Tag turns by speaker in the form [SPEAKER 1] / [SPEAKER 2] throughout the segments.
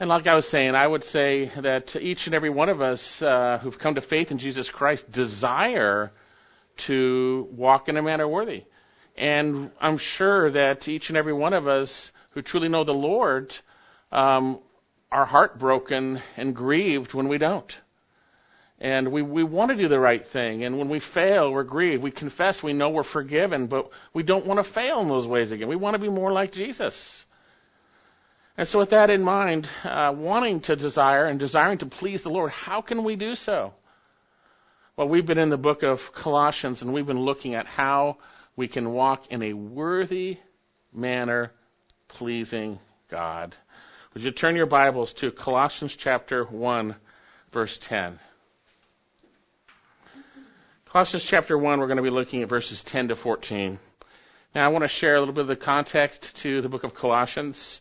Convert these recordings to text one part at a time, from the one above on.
[SPEAKER 1] And like I was saying, I would say that each and every one of us uh, who've come to faith in Jesus Christ desire to walk in a manner worthy. And I'm sure that each and every one of us who truly know the Lord um, are heartbroken and grieved when we don't. And we, we want to do the right thing. And when we fail, we're grieved. We confess we know we're forgiven, but we don't want to fail in those ways again. We want to be more like Jesus. And so, with that in mind, uh, wanting to desire and desiring to please the Lord, how can we do so? Well, we've been in the book of Colossians and we've been looking at how we can walk in a worthy manner pleasing God. Would you turn your Bibles to Colossians chapter 1, verse 10? Colossians chapter 1, we're going to be looking at verses 10 to 14. Now, I want to share a little bit of the context to the book of Colossians.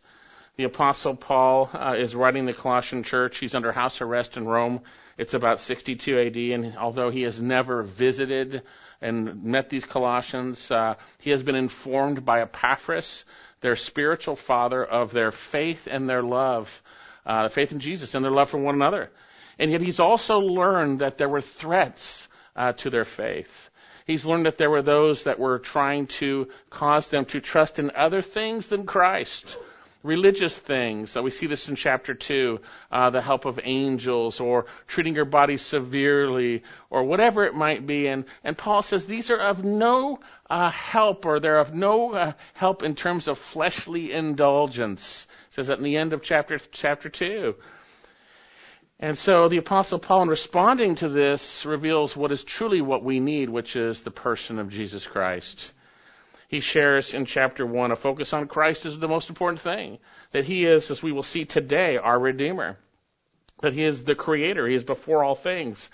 [SPEAKER 1] The Apostle Paul uh, is writing the Colossian church. He's under house arrest in Rome. It's about 62 AD, and although he has never visited and met these Colossians, uh, he has been informed by Epaphras, their spiritual father, of their faith and their love, uh, faith in Jesus and their love for one another. And yet he's also learned that there were threats uh, to their faith. He's learned that there were those that were trying to cause them to trust in other things than Christ religious things. we see this in chapter 2, uh, the help of angels or treating your body severely or whatever it might be. And, and Paul says these are of no uh, help or they're of no uh, help in terms of fleshly indulgence. He says that in the end of chapter, chapter 2. And so the apostle Paul in responding to this reveals what is truly what we need, which is the person of Jesus Christ he shares in chapter 1 a focus on Christ is the most important thing. That he is, as we will see today, our Redeemer. That he is the Creator. He is before all things.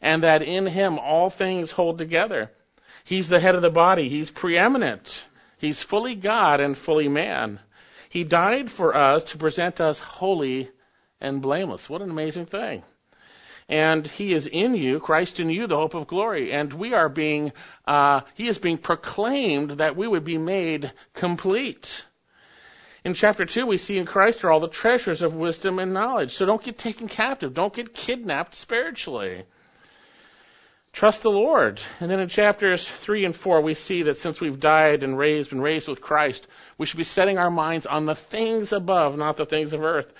[SPEAKER 1] And that in him all things hold together. He's the head of the body. He's preeminent. He's fully God and fully man. He died for us to present us holy and blameless. What an amazing thing and he is in you, Christ in you, the hope of glory. And we are being, uh, he is being proclaimed that we would be made complete. In chapter 2, we see in Christ are all the treasures of wisdom and knowledge. So don't get taken captive. Don't get kidnapped spiritually. Trust the Lord. And then in chapters 3 and 4, we see that since we've died and raised, been raised with Christ, we should be setting our minds on the things above, not the things of earth.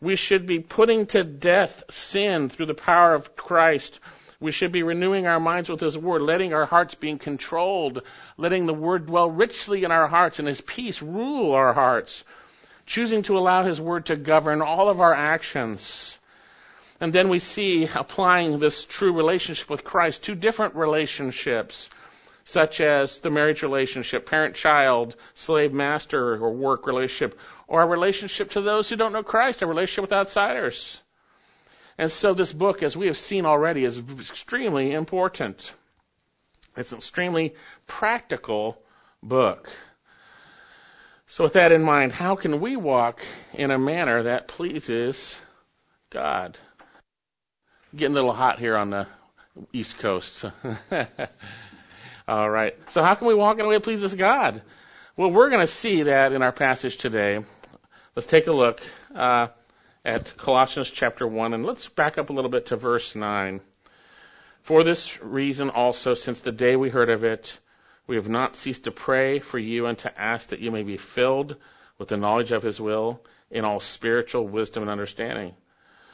[SPEAKER 1] We should be putting to death sin through the power of Christ. We should be renewing our minds with His Word, letting our hearts be controlled, letting the Word dwell richly in our hearts and His peace rule our hearts, choosing to allow His Word to govern all of our actions. And then we see applying this true relationship with Christ to different relationships, such as the marriage relationship, parent child, slave master or work relationship, or our relationship to those who don't know Christ, our relationship with outsiders. And so this book, as we have seen already, is extremely important. It's an extremely practical book. So with that in mind, how can we walk in a manner that pleases God? Getting a little hot here on the East Coast. All right. So how can we walk in a way that pleases God? Well, we're going to see that in our passage today. Let's take a look uh, at Colossians chapter 1, and let's back up a little bit to verse 9. For this reason also, since the day we heard of it, we have not ceased to pray for you and to ask that you may be filled with the knowledge of his will in all spiritual wisdom and understanding,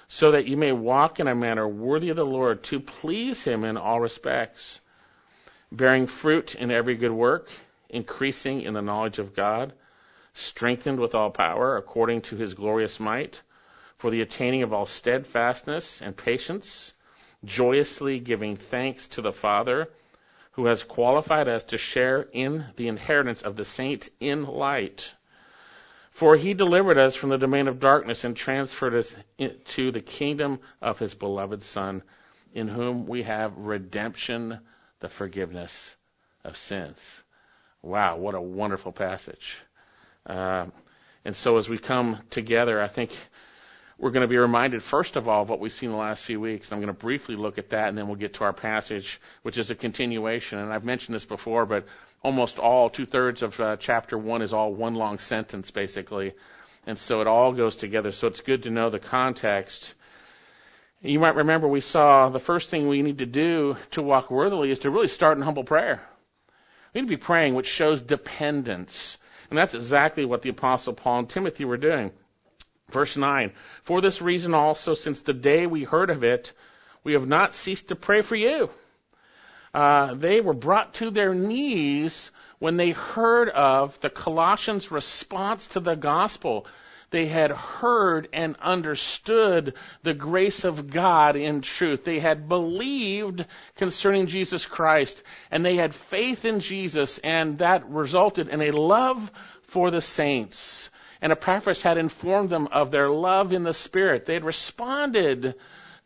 [SPEAKER 1] so that you may walk in a manner worthy of the Lord to please him in all respects, bearing fruit in every good work, increasing in the knowledge of God strengthened with all power according to his glorious might, for the attaining of all steadfastness and patience, joyously giving thanks to the Father, who has qualified us to share in the inheritance of the saints in light. For he delivered us from the domain of darkness and transferred us to the kingdom of his beloved Son, in whom we have redemption, the forgiveness of sins. Wow, what a wonderful passage. Uh, and so as we come together, I think we're going to be reminded, first of all, of what we've seen the last few weeks. I'm going to briefly look at that, and then we'll get to our passage, which is a continuation. And I've mentioned this before, but almost all, two thirds of uh, chapter one is all one long sentence, basically. And so it all goes together. So it's good to know the context. You might remember we saw the first thing we need to do to walk worthily is to really start in humble prayer. We need to be praying, which shows dependence. And that's exactly what the Apostle Paul and Timothy were doing. Verse 9 For this reason also, since the day we heard of it, we have not ceased to pray for you. Uh, they were brought to their knees when they heard of the Colossians' response to the gospel. They had heard and understood the grace of God in truth. They had believed concerning Jesus Christ, and they had faith in Jesus, and that resulted in a love for the saints. And Epaphras had informed them of their love in the Spirit. They had responded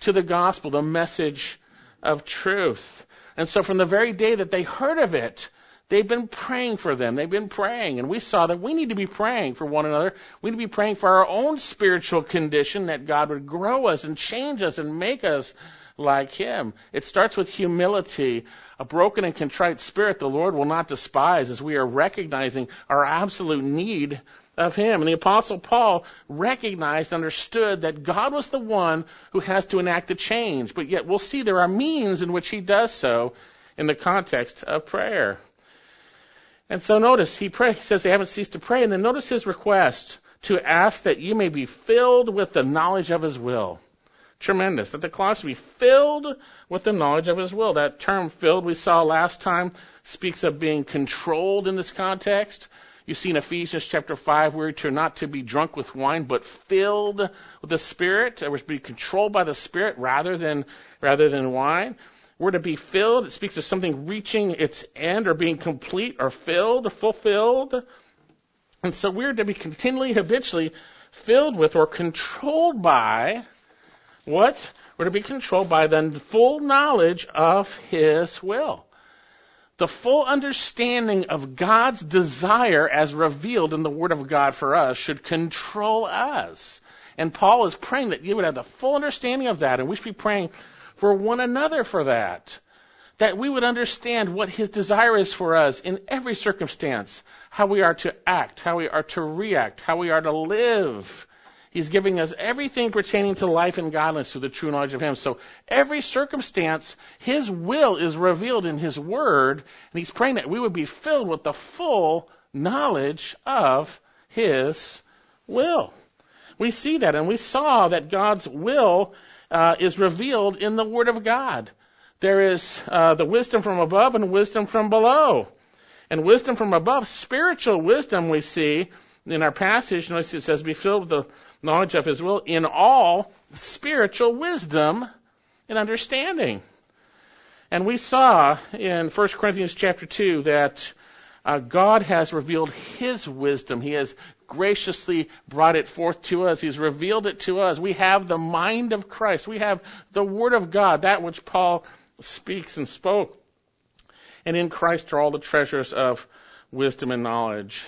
[SPEAKER 1] to the gospel, the message of truth. And so from the very day that they heard of it, They've been praying for them. They've been praying. And we saw that we need to be praying for one another. We need to be praying for our own spiritual condition that God would grow us and change us and make us like Him. It starts with humility. A broken and contrite spirit the Lord will not despise as we are recognizing our absolute need of Him. And the Apostle Paul recognized, understood that God was the one who has to enact the change. But yet we'll see there are means in which He does so in the context of prayer. And so notice, he, pray, he says they haven't ceased to pray, and then notice his request to ask that you may be filled with the knowledge of his will. Tremendous. That the Colossians be filled with the knowledge of his will. That term filled we saw last time speaks of being controlled in this context. You see in Ephesians chapter 5 where we're not to be drunk with wine, but filled with the Spirit. We're to be controlled by the Spirit rather than, rather than wine. We're to be filled. It speaks of something reaching its end or being complete or filled, or fulfilled. And so we're to be continually, habitually filled with or controlled by what? We're to be controlled by the full knowledge of His will. The full understanding of God's desire as revealed in the Word of God for us should control us. And Paul is praying that you would have the full understanding of that, and we should be praying for one another for that. That we would understand what His desire is for us in every circumstance, how we are to act, how we are to react, how we are to live. He's giving us everything pertaining to life and godliness through the true knowledge of Him. So every circumstance, His will is revealed in His Word, and He's praying that we would be filled with the full knowledge of His will. We see that, and we saw that God's will uh, is revealed in the Word of God. There is uh, the wisdom from above and wisdom from below. And wisdom from above, spiritual wisdom we see in our passage, notice it says, be filled with the knowledge of His will in all spiritual wisdom and understanding. And we saw in 1 Corinthians chapter 2 that uh, God has revealed His wisdom. He has graciously brought it forth to us. He's revealed it to us. We have the mind of Christ. We have the Word of God, that which Paul speaks and spoke. And in Christ are all the treasures of wisdom and knowledge.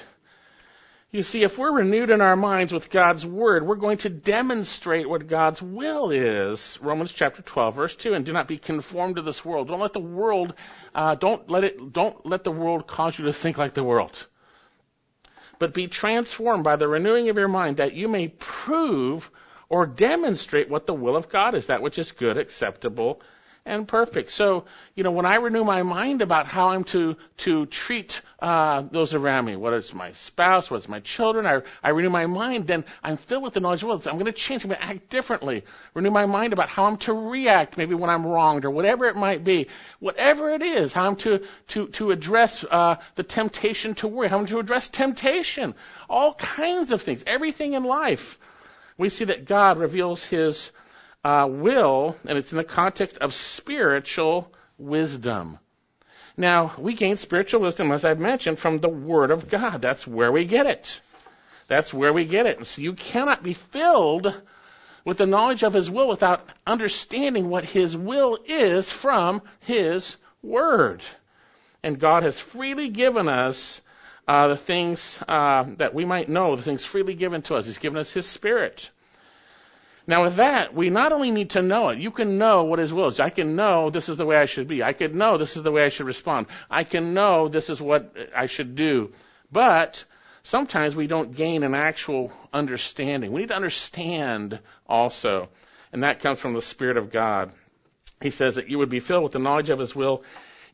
[SPEAKER 1] You see, if we're renewed in our minds with God's Word, we're going to demonstrate what God's will is. Romans chapter 12, verse 2. And do not be conformed to this world. Don't let the world, uh, don't let it, don't let the world cause you to think like the world but be transformed by the renewing of your mind that you may prove or demonstrate what the will of God is, that which is good, acceptable, and perfect. So, you know, when I renew my mind about how I'm to to treat uh, those around me, whether it's my spouse, whether it's my children, I, I renew my mind, then I'm filled with the knowledge of will. I'm going to change. I'm going to act differently. Renew my mind about how I'm to react, maybe when I'm wronged or whatever it might be. Whatever it is, how I'm to to to address uh, the temptation to worry, how I'm to address temptation, all kinds of things, everything in life. We see that God reveals His uh, will, and it's in the context of spiritual wisdom. Now, we gain spiritual wisdom, as I've mentioned, from the Word of God. That's where we get it. That's where we get it. And so you cannot be filled with the knowledge of His will without understanding what His will is from His Word. And God has freely given us uh, the things uh, that we might know, the things freely given to us. He's given us His Spirit. Now, with that, we not only need to know it, you can know what His will is. I can know this is the way I should be. I can know this is the way I should respond. I can know this is what I should do. But sometimes we don't gain an actual understanding. We need to understand also. And that comes from the Spirit of God. He says that you would be filled with the knowledge of His will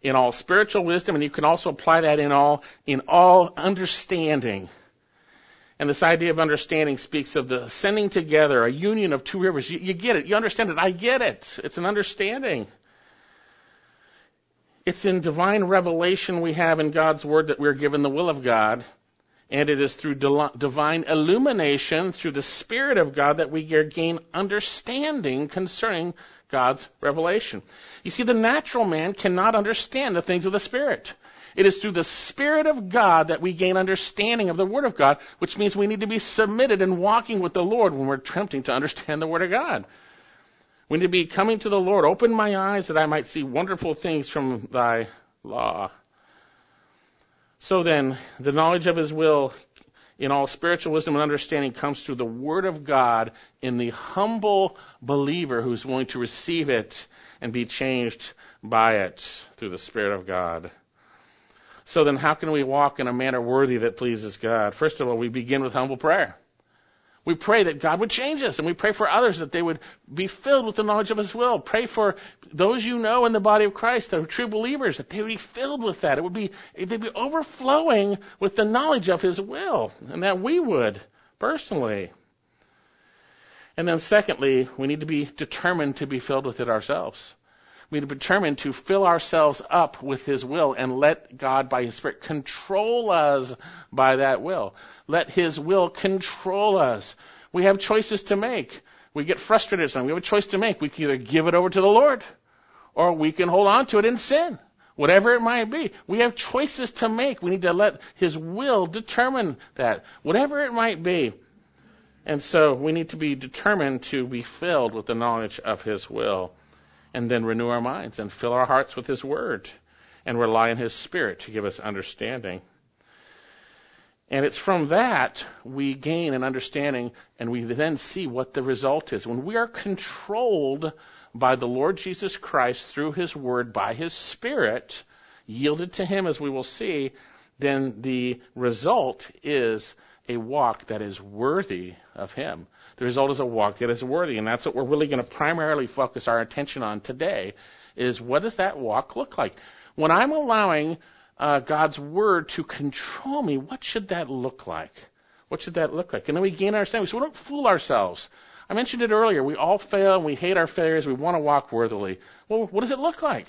[SPEAKER 1] in all spiritual wisdom, and you can also apply that in all, in all understanding. And this idea of understanding speaks of the sending together, a union of two rivers. You, you get it. You understand it. I get it. It's an understanding. It's in divine revelation we have in God's Word that we're given the will of God. And it is through divine illumination, through the Spirit of God, that we gain understanding concerning God's revelation. You see, the natural man cannot understand the things of the Spirit. It is through the Spirit of God that we gain understanding of the Word of God, which means we need to be submitted and walking with the Lord when we're attempting to understand the Word of God. We need to be coming to the Lord. Open my eyes that I might see wonderful things from thy law. So then, the knowledge of his will in all spiritual wisdom and understanding comes through the Word of God in the humble believer who's willing to receive it and be changed by it through the Spirit of God. So then, how can we walk in a manner worthy that pleases God? First of all, we begin with humble prayer. We pray that God would change us, and we pray for others that they would be filled with the knowledge of His will. Pray for those you know in the body of Christ that are true believers, that they would be filled with that. It would be, they'd be overflowing with the knowledge of His will, and that we would personally. And then secondly, we need to be determined to be filled with it ourselves. We need to be determined to fill ourselves up with His will and let God by His Spirit control us by that will. Let His will control us. We have choices to make. We get frustrated sometimes. We have a choice to make. We can either give it over to the Lord or we can hold on to it in sin. Whatever it might be. We have choices to make. We need to let His will determine that. Whatever it might be. And so we need to be determined to be filled with the knowledge of His will. And then renew our minds and fill our hearts with His Word and rely on His Spirit to give us understanding. And it's from that we gain an understanding and we then see what the result is. When we are controlled by the Lord Jesus Christ through His Word, by His Spirit, yielded to Him as we will see, then the result is a walk that is worthy of Him. The result is a walk that is worthy, and that's what we're really going to primarily focus our attention on today, is what does that walk look like? When I'm allowing uh, God's word to control me, what should that look like? What should that look like? And then we gain our understanding. So we don't fool ourselves. I mentioned it earlier. We all fail and we hate our failures. We want to walk worthily. Well, what does it look like?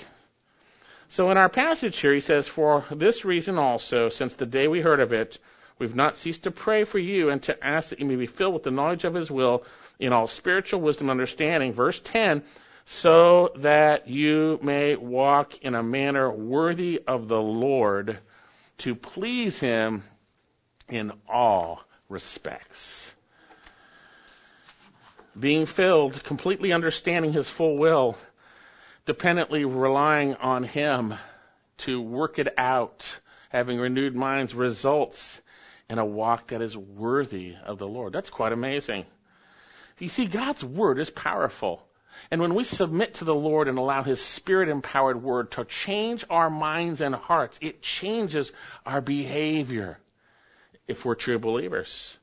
[SPEAKER 1] So in our passage here, he says, For this reason also, since the day we heard of it, we've not ceased to pray for you and to ask that you may be filled with the knowledge of his will in all spiritual wisdom and understanding. Verse 10, so that you may walk in a manner worthy of the Lord to please him in all respects. Being filled, completely understanding his full will, dependently relying on him to work it out, having renewed minds results in a walk that is worthy of the Lord. That's quite amazing. You see, God's word is powerful. And when we submit to the Lord and allow His Spirit empowered word to change our minds and hearts, it changes our behavior if we're true believers.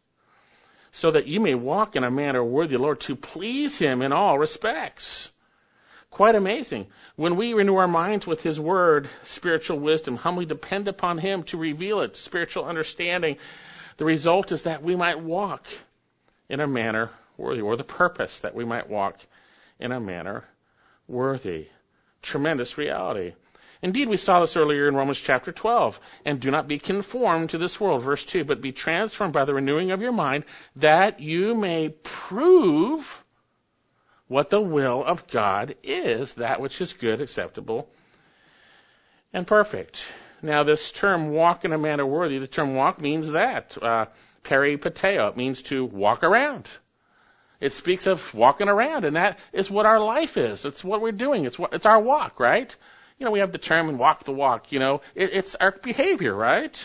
[SPEAKER 1] So that you may walk in a manner worthy, of the Lord, to please Him in all respects. Quite amazing. When we renew our minds with His Word, spiritual wisdom, humbly depend upon Him to reveal it, spiritual understanding, the result is that we might walk in a manner worthy, or the purpose that we might walk in a manner worthy. Tremendous reality. Indeed, we saw this earlier in Romans chapter 12. And do not be conformed to this world, verse 2, but be transformed by the renewing of your mind, that you may prove what the will of God is, that which is good, acceptable, and perfect. Now, this term walk in a manner worthy, the term walk means that. Uh, peripateo, it means to walk around. It speaks of walking around, and that is what our life is. It's what we're doing. It's what, it's our walk, right? You know, we have the term and walk the walk, you know. It, it's our behavior, right?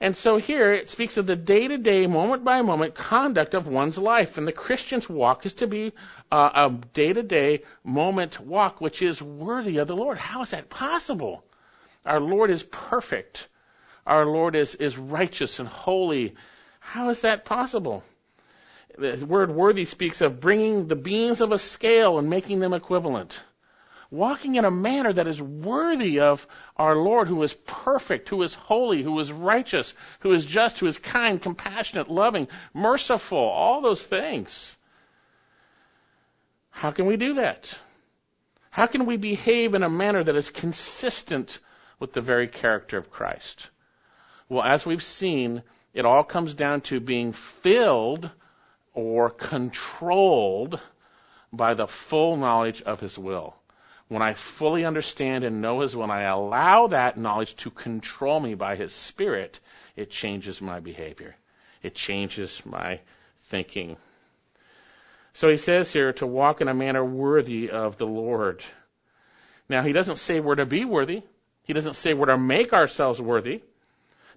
[SPEAKER 1] And so here it speaks of the day to day, moment by moment conduct of one's life. And the Christian's walk is to be uh, a day to day moment walk which is worthy of the Lord. How is that possible? Our Lord is perfect. our Lord is, is righteous and holy. How is that possible? The word worthy speaks of bringing the beams of a scale and making them equivalent. Walking in a manner that is worthy of our Lord who is perfect, who is holy, who is righteous, who is just, who is kind, compassionate, loving, merciful, all those things. How can we do that? How can we behave in a manner that is consistent with the very character of Christ? Well, as we've seen, it all comes down to being filled or controlled by the full knowledge of His will. When I fully understand and know His will, and I allow that knowledge to control me by His Spirit, it changes my behavior. It changes my thinking. So he says here to walk in a manner worthy of the Lord. Now, he doesn't say we're to be worthy. He doesn't say we're to make ourselves worthy.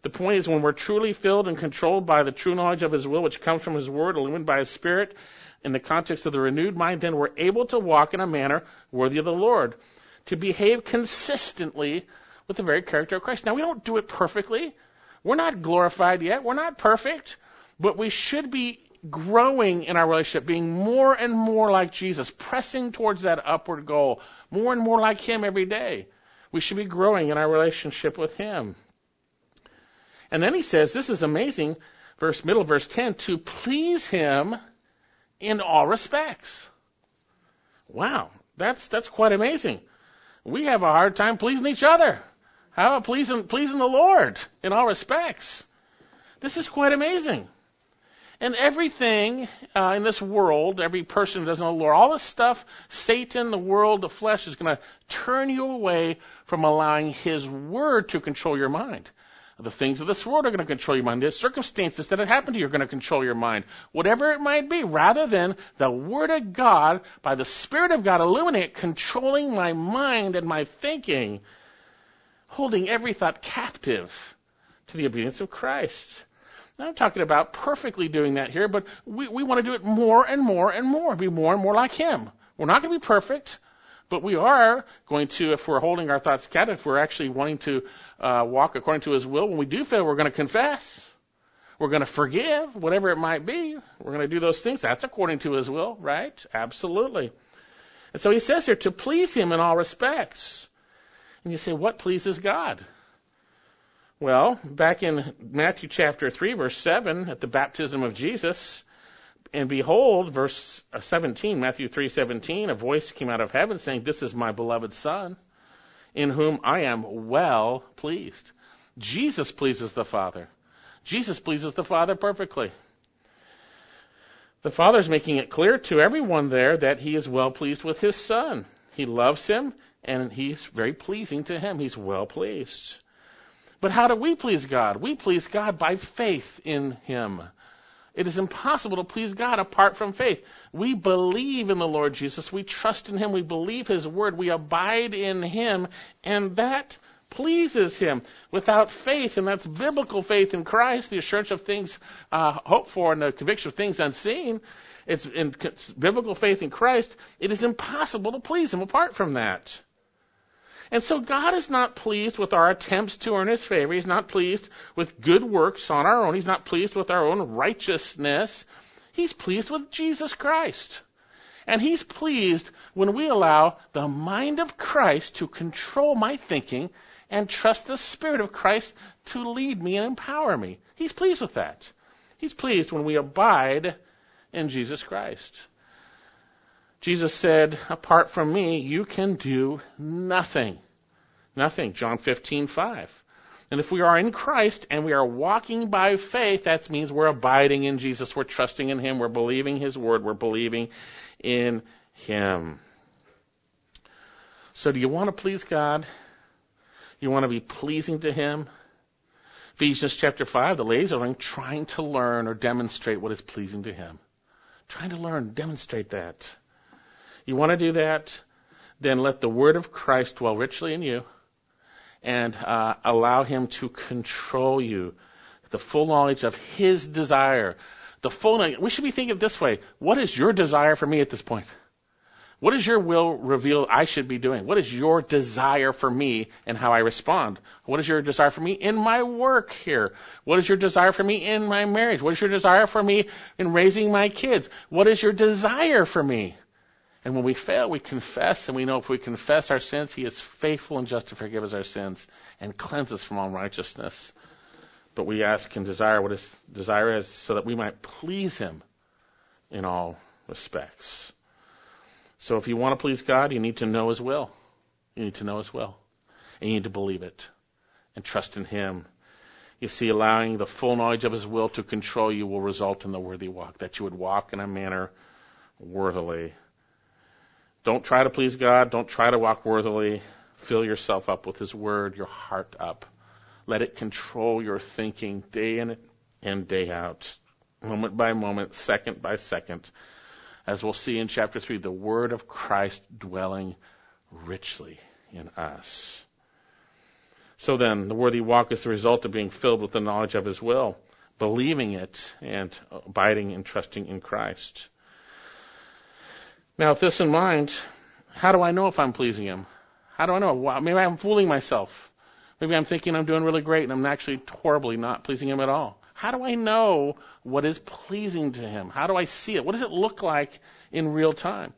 [SPEAKER 1] The point is when we're truly filled and controlled by the true knowledge of His will, which comes from His Word, illumined by His Spirit, in the context of the renewed mind, then we're able to walk in a manner worthy of the Lord, to behave consistently with the very character of Christ. Now, we don't do it perfectly. We're not glorified yet. We're not perfect. But we should be growing in our relationship, being more and more like Jesus, pressing towards that upward goal, more and more like Him every day. We should be growing in our relationship with Him. And then he says, this is amazing, verse middle verse 10, to please him in all respects. Wow, that's that's quite amazing. We have a hard time pleasing each other. How about pleasing pleasing the Lord in all respects? This is quite amazing. And everything uh, in this world, every person who doesn't know the Lord, all this stuff, Satan, the world, the flesh, is going to turn you away from allowing His Word to control your mind. The things of this world are going to control your mind. The circumstances that have happened to you are going to control your mind. Whatever it might be, rather than the Word of God, by the Spirit of God, illuminate, controlling my mind and my thinking, holding every thought captive to the obedience of Christ. Now, I'm talking about perfectly doing that here, but we, we want to do it more and more and more, be more and more like Him. We're not going to be perfect. But we are going to, if we're holding our thoughts captive, if we're actually wanting to uh, walk according to His will, when we do fail, we're going to confess. We're going to forgive, whatever it might be. We're going to do those things. That's according to His will, right? Absolutely. And so He says here, to please Him in all respects. And you say, what pleases God? Well, back in Matthew chapter 3, verse 7, at the baptism of Jesus, and behold, verse 17, Matthew 3:17, a voice came out of heaven saying, "This is my beloved son, in whom I am well pleased." Jesus pleases the Father. Jesus pleases the Father perfectly. The Father is making it clear to everyone there that he is well pleased with his son. He loves him and he's very pleasing to him. He's well pleased. But how do we please God? We please God by faith in him. It is impossible to please God apart from faith. We believe in the Lord Jesus. We trust in Him. We believe His Word. We abide in Him. And that pleases Him. Without faith, and that's biblical faith in Christ, the assurance of things uh, hoped for and the conviction of things unseen, it's in biblical faith in Christ, it is impossible to please Him apart from that. And so God is not pleased with our attempts to earn His favor. He's not pleased with good works on our own. He's not pleased with our own righteousness. He's pleased with Jesus Christ. And He's pleased when we allow the mind of Christ to control my thinking and trust the Spirit of Christ to lead me and empower me. He's pleased with that. He's pleased when we abide in Jesus Christ. Jesus said, apart from me, you can do nothing. Nothing. John 15, 5. And if we are in Christ and we are walking by faith, that means we're abiding in Jesus. We're trusting in Him. We're believing His word. We're believing in Him. So do you want to please God? You want to be pleasing to Him? Ephesians chapter 5, the ladies are trying to learn or demonstrate what is pleasing to Him. Trying to learn, demonstrate that. You want to do that? Then let the word of Christ dwell richly in you and uh, allow him to control you. The full knowledge of his desire. The full knowledge. We should be thinking this way. What is your desire for me at this point? What does your will reveal I should be doing? What is your desire for me and how I respond? What is your desire for me in my work here? What is your desire for me in my marriage? What is your desire for me in raising my kids? What is your desire for me? And when we fail, we confess, and we know if we confess our sins, He is faithful and just to forgive us our sins and cleanse us from all righteousness. But we ask and desire what His desire is so that we might please Him in all respects. So if you want to please God, you need to know His will. You need to know His will. And you need to believe it and trust in Him. You see, allowing the full knowledge of His will to control you will result in the worthy walk, that you would walk in a manner worthily. Don't try to please God. Don't try to walk worthily. Fill yourself up with His Word, your heart up. Let it control your thinking day in and day out, moment by moment, second by second as we'll see in chapter 3, the word of Christ dwelling richly in us. So then, the worthy walk is the result of being filled with the knowledge of His will, believing it, and abiding and trusting in Christ. Now, with this in mind, how do I know if I'm pleasing Him? How do I know? maybe I'm fooling myself. Maybe I'm thinking I'm doing really great and I'm actually horribly not pleasing Him at all. How do I know what is pleasing to Him? How do I see it? What does it look like in real time?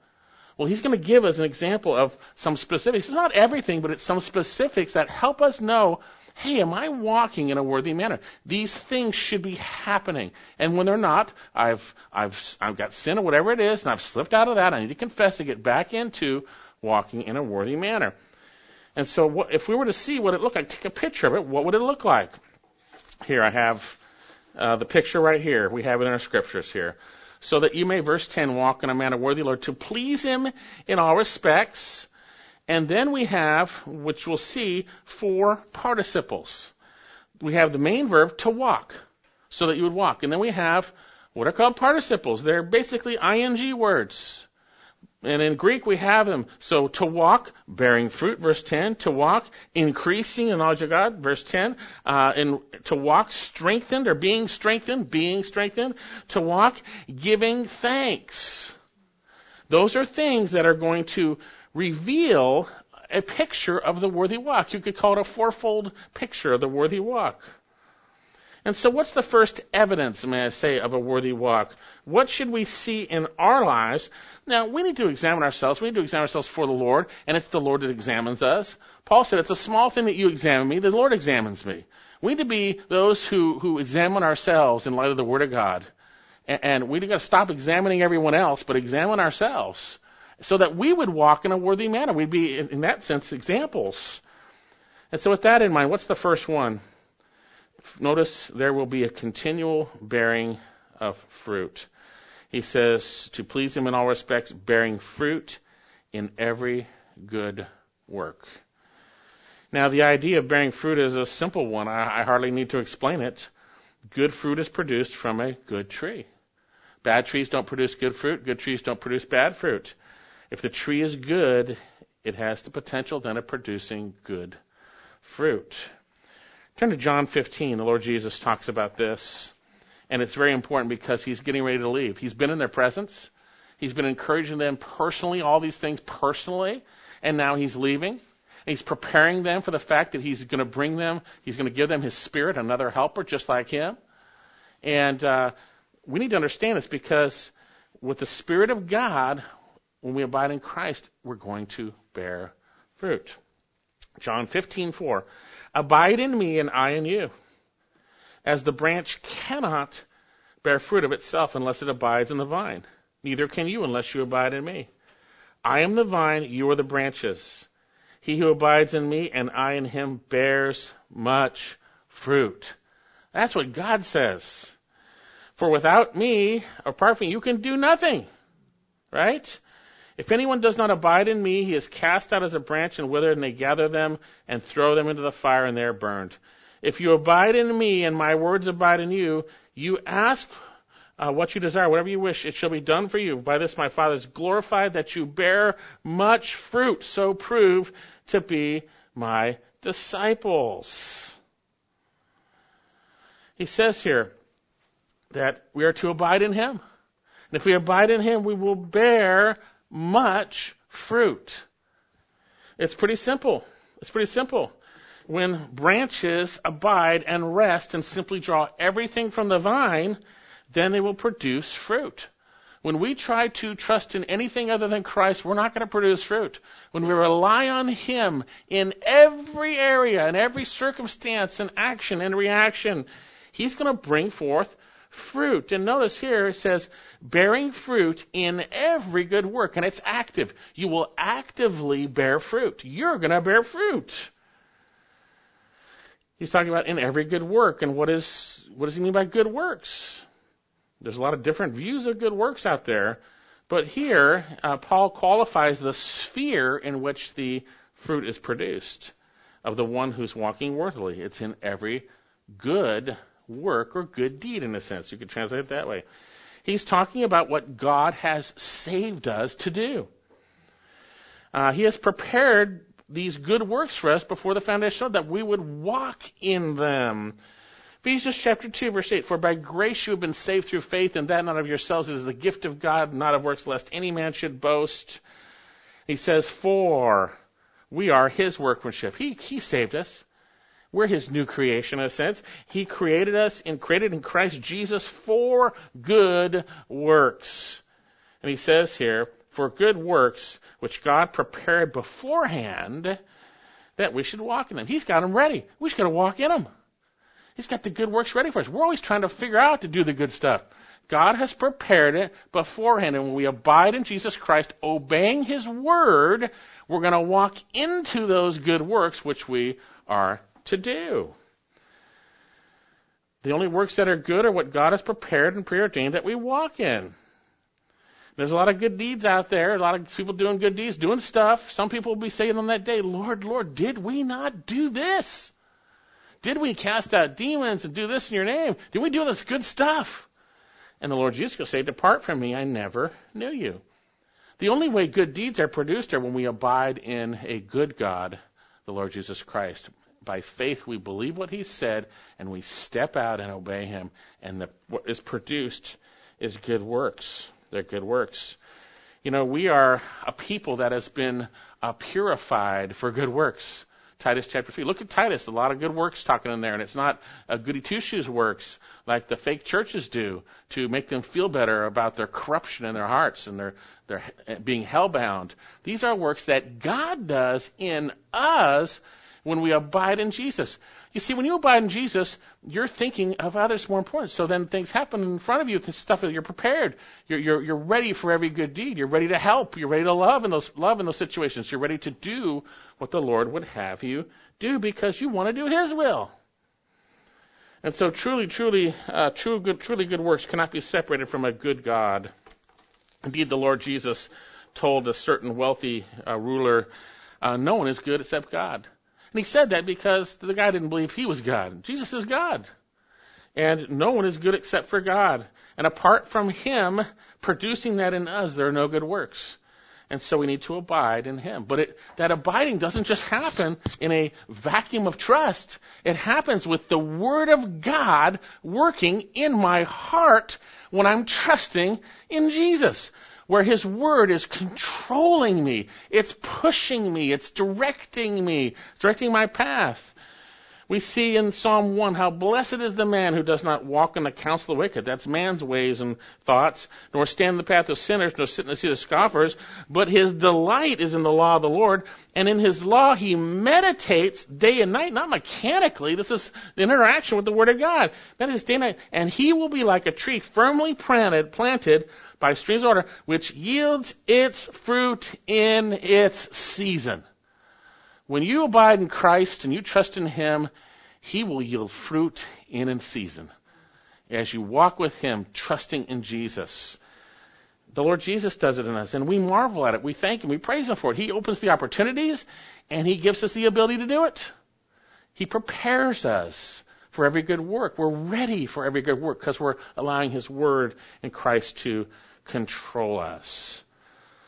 [SPEAKER 1] Well, He's going to give us an example of some specifics. It's not everything, but it's some specifics that help us know hey, am I walking in a worthy manner? These things should be happening. And when they're not, I've, I've, I've got sin or whatever it is, and I've slipped out of that. I need to confess to get back into walking in a worthy manner. And so what, if we were to see what it looked like, take a picture of it, what would it look like? Here I have uh, the picture right here. We have it in our scriptures here. So that you may, verse 10, walk in a manner worthy, Lord, to please Him in all respects. And then we have, which we'll see, four participles. We have the main verb to walk, so that you would walk. And then we have what are called participles. They're basically ing words. And in Greek we have them. So to walk, bearing fruit, verse 10. To walk, increasing in knowledge of God, verse 10. Uh, and to walk, strengthened or being strengthened, being strengthened. To walk, giving thanks. Those are things that are going to reveal a picture of the worthy walk. You could call it a fourfold picture of the worthy walk. And so what's the first evidence, may I say, of a worthy walk? What should we see in our lives? Now, we need to examine ourselves. We need to examine ourselves for the Lord, and it's the Lord that examines us. Paul said, it's a small thing that you examine me, the Lord examines me. We need to be those who, who examine ourselves in light of the Word of God. And, and we've got to stop examining everyone else, but examine ourselves so that we would walk in a worthy manner. We'd be, in, in that sense, examples. And so with that in mind, what's the first one? notice there will be a continual bearing of fruit. He says to please him in all respects, bearing fruit in every good work. Now, the idea of bearing fruit is a simple one. I, I hardly need to explain it. Good fruit is produced from a good tree. Bad trees don't produce good fruit. Good trees don't produce bad fruit. If the tree is good, it has the potential then of producing good fruit. Turn to John 15. The Lord Jesus talks about this. And it's very important because he's getting ready to leave. He's been in their presence. He's been encouraging them personally, all these things personally. And now he's leaving. He's preparing them for the fact that he's going to bring them, he's going to give them his spirit, another helper just like him. And uh, we need to understand this because with the Spirit of God, when we abide in Christ, we're going to bear fruit. John 15:4 Abide in me and I in you. As the branch cannot bear fruit of itself unless it abides in the vine, neither can you unless you abide in me. I am the vine, you are the branches. He who abides in me and I in him bears much fruit. That's what God says. For without me, apart from me, you can do nothing. Right? If anyone does not abide in me, he is cast out as a branch and withered, and they gather them and throw them into the fire, and they are burned. If you abide in me, and my words abide in you, you ask uh, what you desire, whatever you wish, it shall be done for you. By this my Father is glorified, that you bear much fruit, so prove to be my disciples. He says here that we are to abide in him. And if we abide in him, we will bear much fruit. It's pretty simple. It's pretty simple. When branches abide and rest and simply draw everything from the vine, then they will produce fruit. When we try to trust in anything other than Christ, we're not going to produce fruit. When we rely on Him in every area, in every circumstance and action and reaction, He's going to bring forth fruit. And notice here it says, bearing fruit in every good work. And it's active. You will actively bear fruit. You're going to bear fruit. He's talking about in every good work. And what is, what does he mean by good works? There's a lot of different views of good works out there, but here uh, Paul qualifies the sphere in which the fruit is produced of the one who's walking worthily. It's in every good work or good deed, in a sense. You could translate it that way. He's talking about what God has saved us to do. Uh, he has prepared these good works for us before the foundation that we would walk in them. Ephesians chapter 2 verse 8, For by grace you have been saved through faith, and that not of yourselves, it is the gift of God, not of works, lest any man should boast. He says, For we are his workmanship. He, he saved us. We're his new creation in a sense. He created us and created in Christ Jesus for good works. And he says here, for good works which God prepared beforehand that we should walk in them. He's got them ready. We just got to walk in them. He's got the good works ready for us. We're always trying to figure out to do the good stuff. God has prepared it beforehand, and when we abide in Jesus Christ, obeying His word, we're going to walk into those good works which we are to do. The only works that are good are what God has prepared and preordained that we walk in. There's a lot of good deeds out there, a lot of people doing good deeds, doing stuff. Some people will be saying on that day, Lord, Lord, did we not do this? Did we cast out demons and do this in your name? Did we do this good stuff? And the Lord Jesus will say, Depart from me, I never knew you. The only way good deeds are produced are when we abide in a good God, the Lord Jesus Christ. By faith, we believe what He said, and we step out and obey Him. And the, what is produced is good works. They're good works. You know, we are a people that has been uh, purified for good works. Titus chapter 3. Look at Titus, a lot of good works talking in there, and it's not a goody two shoes works like the fake churches do to make them feel better about their corruption in their hearts and their, their being hellbound. These are works that God does in us when we abide in Jesus. You see, when you abide in Jesus, you're thinking of others more important. So then things happen in front of you, stuff that you're prepared. You're, you're, you're ready for every good deed. You're ready to help. You're ready to love in those, love in those situations. You're ready to do what the Lord would have you do because you want to do His will. And so truly, truly, uh, true good, truly good works cannot be separated from a good God. Indeed, the Lord Jesus told a certain wealthy uh, ruler, uh, no one is good except God. And he said that because the guy didn't believe he was God. Jesus is God. And no one is good except for God. And apart from him producing that in us, there are no good works. And so we need to abide in him. But it, that abiding doesn't just happen in a vacuum of trust. It happens with the Word of God working in my heart when I'm trusting in Jesus where His Word is controlling me. It's pushing me. It's directing me, directing my path. We see in Psalm 1 how blessed is the man who does not walk in the counsel of the wicked. That's man's ways and thoughts, nor stand in the path of sinners, nor sit in the seat of scoffers. But his delight is in the law of the Lord, and in his law he meditates day and night, not mechanically. This is interaction with the Word of God. Meditates day and night. And he will be like a tree firmly planted, planted by streams of water, which yields its fruit in its season. When you abide in Christ and you trust in Him, He will yield fruit in its season. As you walk with Him, trusting in Jesus. The Lord Jesus does it in us, and we marvel at it. We thank Him. We praise Him for it. He opens the opportunities, and He gives us the ability to do it. He prepares us for every good work. We're ready for every good work because we're allowing His Word in Christ to control us.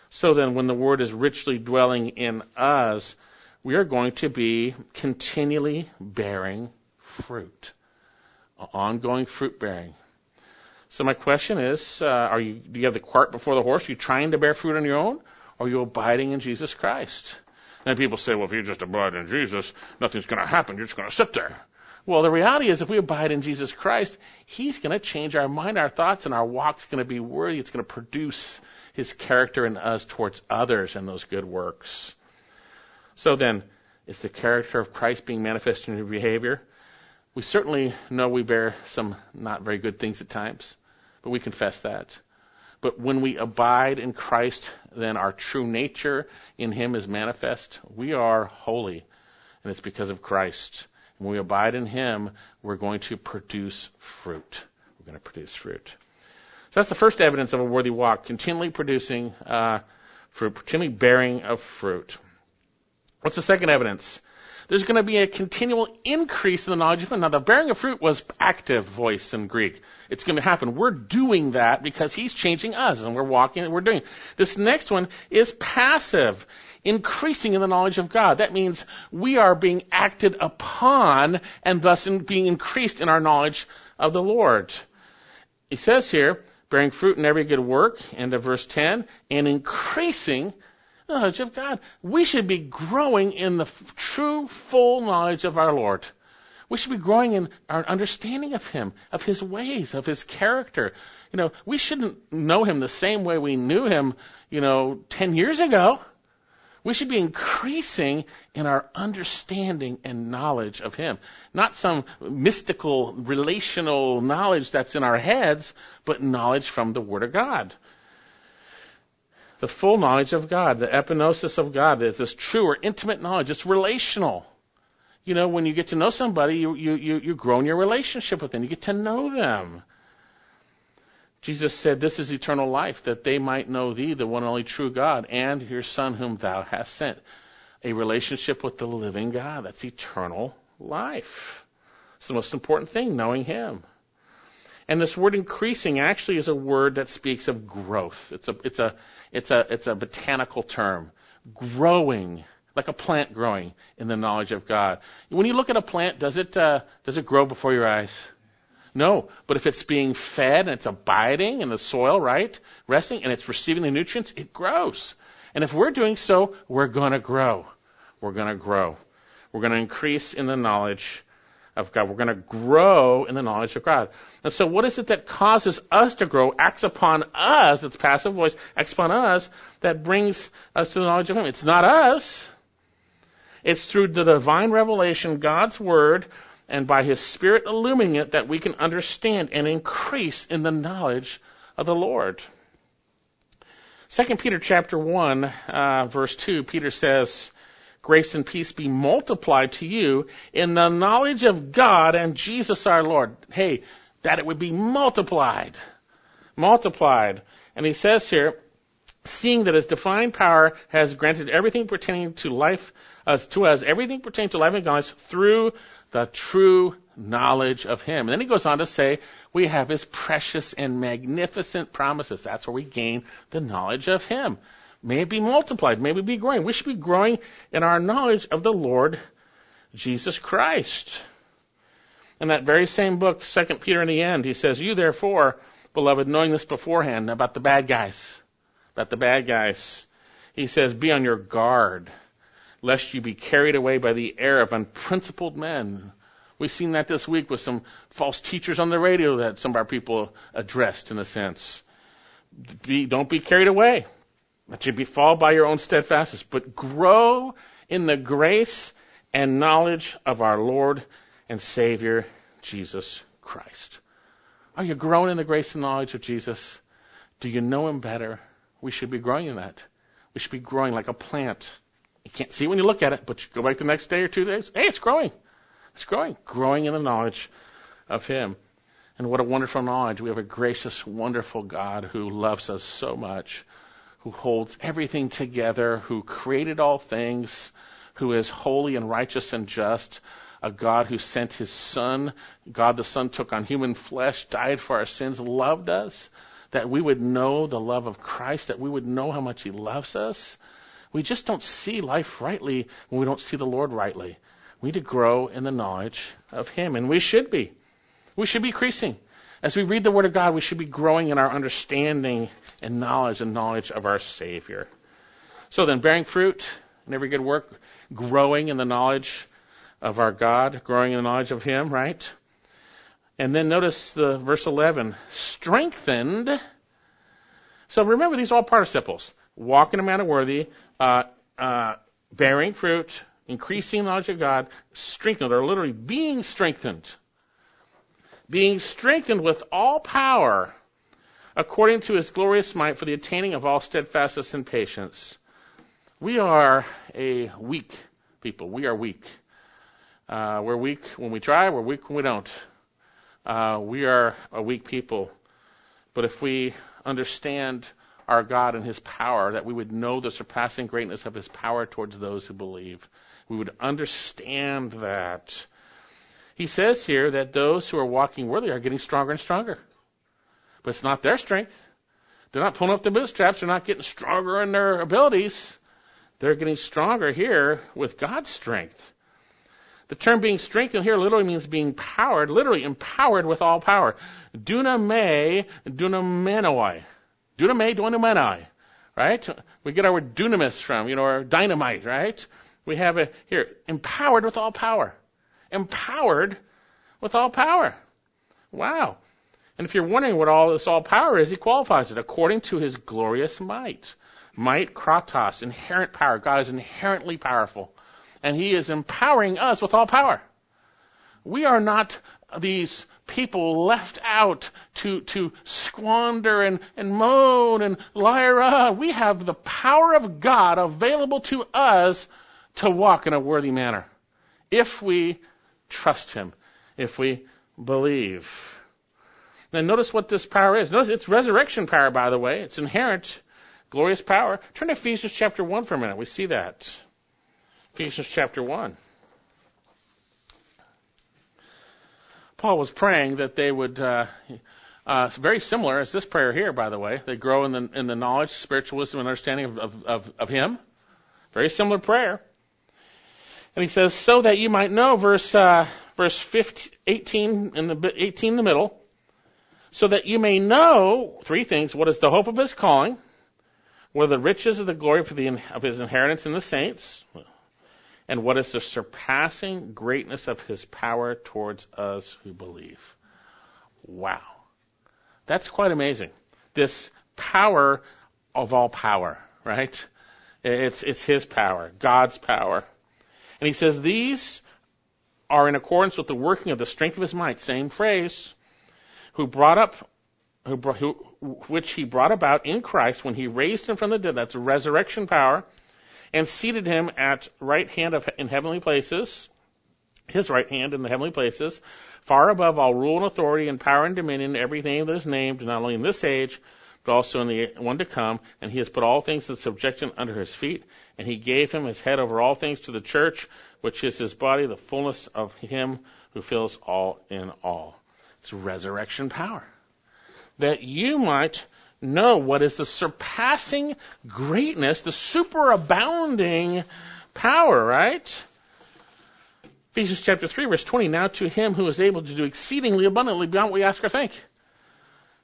[SPEAKER 1] So then, when the Word is richly dwelling in us, we are going to be continually bearing fruit, ongoing fruit bearing. So my question is, uh, are you, do you have the cart before the horse? Are you trying to bear fruit on your own? Or are you abiding in Jesus Christ? And people say, well, if you just abide in Jesus, nothing's going to happen. You're just going to sit there. Well, the reality is if we abide in Jesus Christ, He's going to change our mind, our thoughts, and our walk's going to be worthy. It's going to produce His character in us towards others and those good works. So then, is the character of Christ being manifested in your behavior? We certainly know we bear some not very good things at times, but we confess that. But when we abide in Christ, then our true nature in Him is manifest. We are holy, and it's because of Christ. When we abide in Him, we're going to produce fruit. We're going to produce fruit. So that's the first evidence of a worthy walk, continually producing uh, fruit, continually bearing of fruit. What's the second evidence? There's going to be a continual increase in the knowledge of Him. Now, the bearing of fruit was active voice in Greek. It's going to happen. We're doing that because He's changing us, and we're walking and we're doing. This next one is passive, increasing in the knowledge of God. That means we are being acted upon, and thus in being increased in our knowledge of the Lord. He says here, bearing fruit in every good work, end of verse 10, and increasing knowledge of God. We should be growing in the f- true, full knowledge of our Lord. We should be growing in our understanding of Him, of His ways, of His character. You know, we shouldn't know Him the same way we knew Him, you know, 10 years ago. We should be increasing in our understanding and knowledge of Him. Not some mystical, relational knowledge that's in our heads, but knowledge from the Word of God the full knowledge of God, the epignosis of God, this true or intimate knowledge. It's relational. You know, when you get to know somebody, you, you, you, you grow in your relationship with them. You get to know them. Jesus said, This is eternal life, that they might know thee, the one and only true God, and your Son whom thou hast sent. A relationship with the living God. That's eternal life. It's the most important thing, knowing Him. And this word increasing actually is a word that speaks of growth. It's a, it's a, it's a, it's a botanical term. Growing, like a plant growing in the knowledge of God. When you look at a plant, does it, uh, does it grow before your eyes? No. But if it's being fed and it's abiding in the soil, right? Resting and it's receiving the nutrients, it grows. And if we're doing so, we're to grow. We're to grow. We're to increase in the knowledge of God. We're going to grow in the knowledge of God. And so what is it that causes us to grow, acts upon us, it's passive voice, acts upon us, that brings us to the knowledge of Him? It's not us. It's through the divine revelation, God's Word, and by His Spirit illumining it that we can understand and increase in the knowledge of the Lord. Second Peter chapter 1, uh, verse 2, Peter says, grace and peace be multiplied to you in the knowledge of God and Jesus our Lord. Hey, that it would be multiplied. Multiplied. And he says here, seeing that his divine power has granted everything pertaining to life, as to us, everything pertaining to life and godliness through the true knowledge of him. And then he goes on to say, we have his precious and magnificent promises. That's where we gain the knowledge of him. May it be multiplied. May we be growing. We should be growing in our knowledge of the Lord Jesus Christ. In that very same book, Second Peter in the end, he says, You therefore, beloved, knowing this beforehand about the bad guys, about the bad guys, he says, Be on your guard, lest you be carried away by the air of unprincipled men. We've seen that this week with some false teachers on the radio that some of our people addressed in a sense. Be, don't be carried away. Let you be fall by your own steadfastness, but grow in the grace and knowledge of our Lord and Savior, Jesus Christ. Are you growing in the grace and knowledge of Jesus? Do you know Him better? We should be growing in that. We should be growing like a plant. You can't see it when you look at it, but you go back the next day or two days. Hey, it's growing. It's growing. Growing in the knowledge of Him. And what a wonderful knowledge. We have a gracious, wonderful God who loves us so much who holds everything together, who created all things, who is holy and righteous and just, a God who sent his Son. God the Son took on human flesh, died for our sins, loved us, that we would know the love of Christ, that we would know how much he loves us. We just don't see life rightly when we don't see the Lord rightly. We need to grow in the knowledge of him, and we should be. We should be increasing. As we read the Word of God, we should be growing in our understanding and knowledge and knowledge of our Savior. So then, bearing fruit in every good work, growing in the knowledge of our God, growing in the knowledge of Him, right? And then notice the verse 11, strengthened. So remember, these are all participles. Walk in a manner worthy, uh, uh, bearing fruit, increasing knowledge of God, strengthened, or literally being strengthened. Being strengthened with all power according to his glorious might for the attaining of all steadfastness and patience. We are a weak people. We are weak. Uh, we're weak when we try, we're weak when we don't. Uh, we are a weak people. But if we understand our God and His power, that we would know the surpassing greatness of His power towards those who believe. We would understand that. He says here that those who are walking worthy are getting stronger and stronger. But it's not their strength. They're not pulling up their bootstraps. They're not getting stronger in their abilities. They're getting stronger here with God's strength. The term being strengthened here literally means being powered, literally empowered with all power. Duname, dunamenoi. Duname, dunamenoi. Right? We get our word dunamis from, you know, our dynamite, right? We have it here, empowered with all power. Empowered with all power. Wow. And if you're wondering what all this all power is, he qualifies it according to his glorious might. Might, kratos, inherent power. God is inherently powerful and He is empowering us with all power. We are not these people left out to, to squander and, and moan and lyra. We have the power of God available to us to walk in a worthy manner. If we trust Him, if we believe. Now notice what this power is. Notice it's resurrection power, by the way. It's inherent, glorious power. Turn to Ephesians chapter 1 for a minute. We see that. Ephesians chapter 1. Paul was praying that they would, uh, uh, very similar as this prayer here, by the way. They grow in the, in the knowledge, spiritual wisdom, and understanding of, of, of, of Him. Very similar prayer. And he says, so that you might know, verse, uh, verse 15, 18 in the, 18 in the middle, so that you may know three things. What is the hope of his calling? What are the riches of the glory the, of his inheritance in the saints? and what is the surpassing greatness of his power towards us who believe. Wow. That's quite amazing. This power of all power, right? It's, it's his power, God's power. And he says these are in accordance with the working of the strength of his might, same phrase, who brought up, who, who, which he brought about in Christ when he raised him from the dead. That's resurrection power and seated him at right hand of, in heavenly places, his right hand in the heavenly places, far above all rule and authority and power and dominion, every name that is named, not only in this age, but also in the one to come. And he has put all things in subjection under his feet. And he gave him his head over all things to the church, which is his body, the fullness of him who fills all in all. It's resurrection power. That you might know what is the surpassing greatness, the superabounding power, right? Ephesians chapter 3, verse 20. Now to him who is able to do exceedingly abundantly beyond what we ask or think.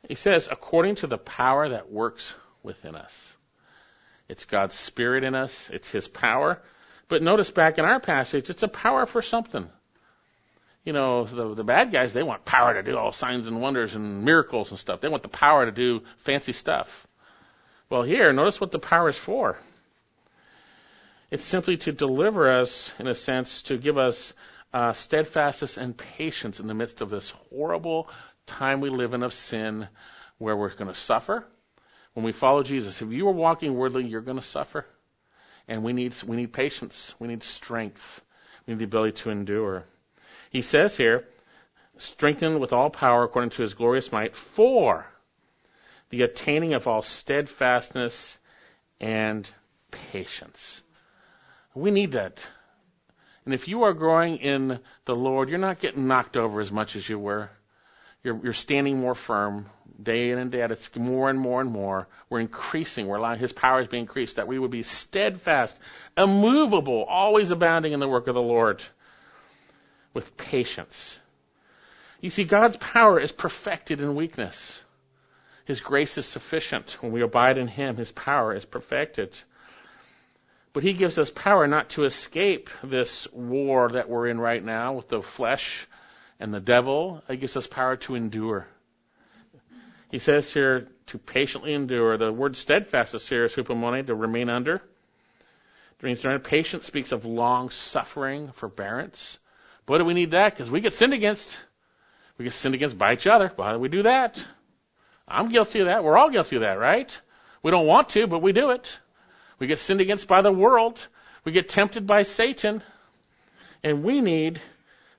[SPEAKER 1] He says, according to the power that works within us. It's God's Spirit in us, it's His power. But notice back in our passage, it's a power for something you know, the, the bad guys, they want power to do all signs and wonders and miracles and stuff. They want the power to do fancy stuff. Well, here, notice what the power is for. It's simply to deliver us, in a sense, to give us uh, steadfastness and patience in the midst of this horrible time we live in of sin where we're going to suffer. When we follow Jesus, if you are walking worldly, you're going to suffer. And we need, we need patience. We need strength. We need the ability to endure. He says here, strengthened with all power according to his glorious might for the attaining of all steadfastness and patience. We need that. And if you are growing in the Lord, you're not getting knocked over as much as you were. You're, you're standing more firm day in and day out. It's more and more and more. We're increasing. We're allowing His power to be increased, that we would be steadfast, immovable, always abounding in the work of the Lord with patience. You see, God's power is perfected in weakness. His grace is sufficient. When we abide in Him, His power is perfected. But He gives us power not to escape this war that we're in right now with the flesh and the devil. He gives us power to endure. He says here to patiently endure. The word steadfast is here is hupomone, to remain under. Patience speaks of long suffering, forbearance. But do we need that? Because we get sinned against. We get sinned against by each other. Why do we do that? I'm guilty of that. We're all guilty of that, right? We don't want to, but we do it. We get sinned against by the world. We get tempted by Satan. And we need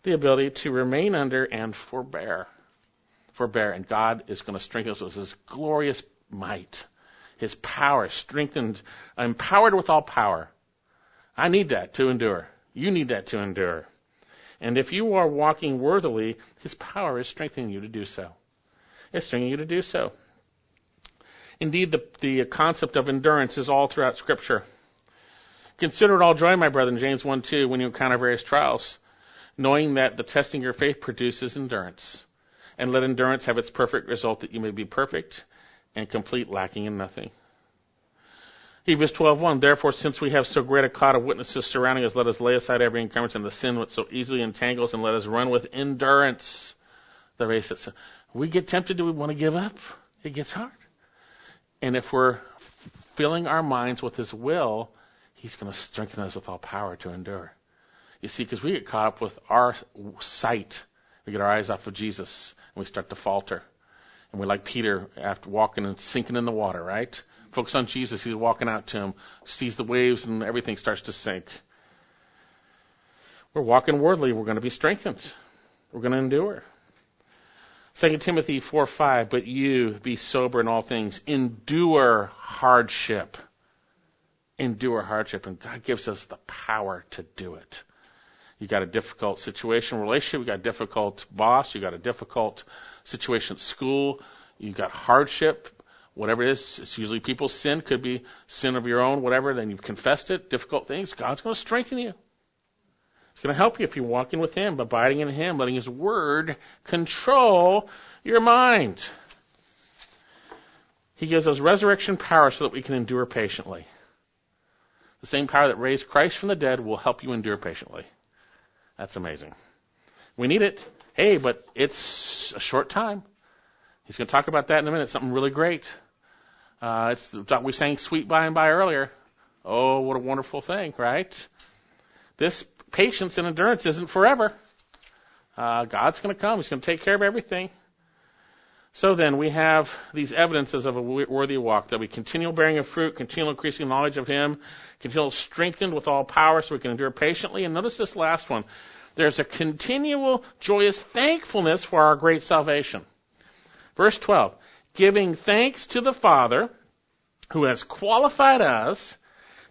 [SPEAKER 1] the ability to remain under and forbear. Forbear. And God is going to strengthen us with His glorious might, His power, strengthened, empowered with all power. I need that to endure. You need that to endure. And if you are walking worthily, His power is strengthening you to do so. It's strengthening you to do so. Indeed, the, the concept of endurance is all throughout Scripture. Consider it all joy, my brethren, James 1 2, when you encounter various trials, knowing that the testing of your faith produces endurance. And let endurance have its perfect result that you may be perfect and complete, lacking in nothing. Hebrews 12:1 Therefore since we have so great a cloud of witnesses surrounding us let us lay aside every encumbrance and the sin which so easily entangles and let us run with endurance the race that we get tempted do we want to give up it gets hard and if we're filling our minds with his will he's going to strengthen us with all power to endure you see because we get caught up with our sight we get our eyes off of Jesus and we start to falter and we're like Peter after walking and sinking in the water right Focus on Jesus. He's walking out to him, sees the waves, and everything starts to sink. We're walking worldly. We're going to be strengthened. We're going to endure. 2 Timothy 4 5, but you be sober in all things, endure hardship. Endure hardship, and God gives us the power to do it. You got a difficult situation, relationship, you got a difficult boss, you got a difficult situation at school, you got hardship, whatever it is, it's usually people's sin, could be sin of your own, whatever, then you've confessed it, difficult things, God's going to strengthen you. It's going to help you if you're walking with Him, abiding in Him, letting His Word control your mind. He gives us resurrection power so that we can endure patiently. The same power that raised Christ from the dead will help you endure patiently. That's amazing. We need it. Hey, but it's a short time. He's going to talk about that in a minute, something really great. Uh, it's we sang "Sweet By and By" earlier. Oh, what a wonderful thing, right? This patience and endurance isn't forever. Uh, God's going to come. He's going to take care of everything. So then, we have these evidences of a worthy walk that we continue bearing of fruit, continual increasing knowledge of Him, continual strengthened with all power, so we can endure patiently. And notice this last one: there's a continual joyous thankfulness for our great salvation. Verse 12 giving thanks to the Father who has qualified us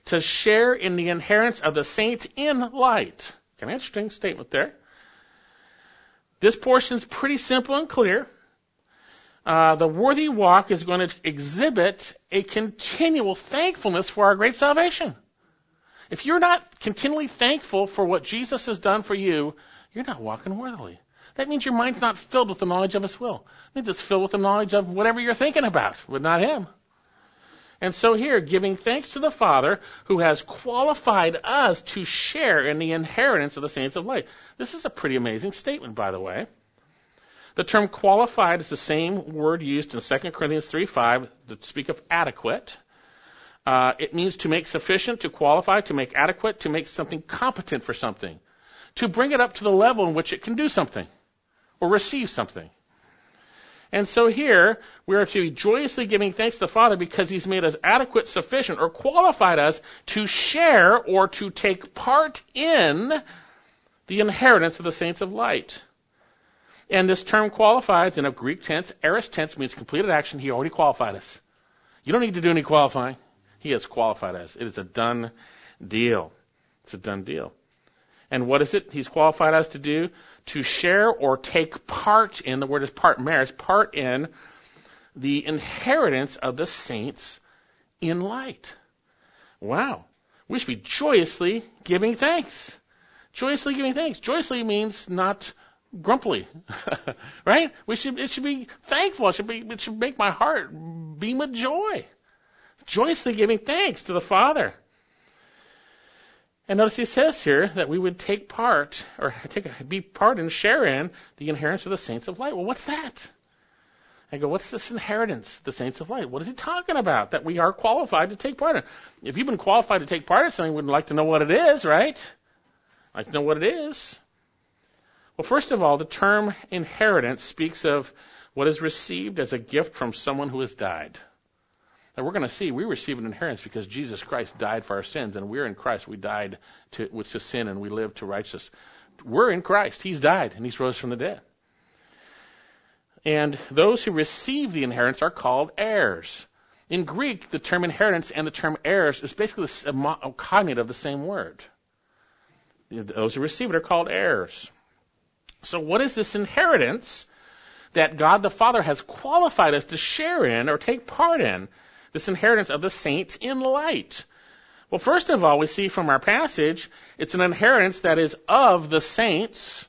[SPEAKER 1] to share in the inheritance of the saints in light. An interesting statement there. This portion is pretty simple and clear. Uh, the worthy walk is going to exhibit a continual thankfulness for our great salvation. If you're not continually thankful for what Jesus has done for you, you're not walking worthily. That means your mind's not filled with the knowledge of His will. It means it's filled with the knowledge of whatever you're thinking about, but not Him. And so here, giving thanks to the Father who has qualified us to share in the inheritance of the saints of light. This is a pretty amazing statement, by the way. The term qualified is the same word used in 2 Corinthians 3:5 to speak of adequate. Uh, it means to make sufficient, to qualify, to make adequate, to make something competent for something, to bring it up to the level in which it can do something or receive something. And so here, we are to be joyously giving thanks to the Father because He's made us adequate, sufficient, or qualified us to share or to take part in the inheritance of the saints of light. And this term qualified in a Greek tense, aorist tense means completed action. He already qualified us. You don't need to do any qualifying. He has qualified us. It is a done deal. It's a done deal. And what is it he's qualified us to do? To share or take part in, the word is part, marriage, part in the inheritance of the saints in light. Wow. We should be joyously giving thanks. Joyously giving thanks. Joyously means not grumpily, right? We should, it should be thankful. It should be, it should make my heart beam with joy. Joyously giving thanks to the Father. And notice he says here that we would take part, or take, be part and share in the inheritance of the saints of light. Well, what's that? I go, what's this inheritance, the saints of light? What is he talking about? That we are qualified to take part in. If you've been qualified to take part in something, we'd like to know what it is, right? Like to know what it is. Well, first of all, the term inheritance speaks of what is received as a gift from someone who has died. Now we're going to see we receive an inheritance because Jesus Christ died for our sins, and we're in Christ. We died to, to sin and we live to righteousness. We're in Christ. He's died and He's rose from the dead. And those who receive the inheritance are called heirs. In Greek, the term inheritance and the term heirs is basically a cognate of the same word. Those who receive it are called heirs. So what is this inheritance that God the Father has qualified us to share in or take part in? This inheritance of the saints in light. Well, first of all, we see from our passage, it's an inheritance that is of the saints.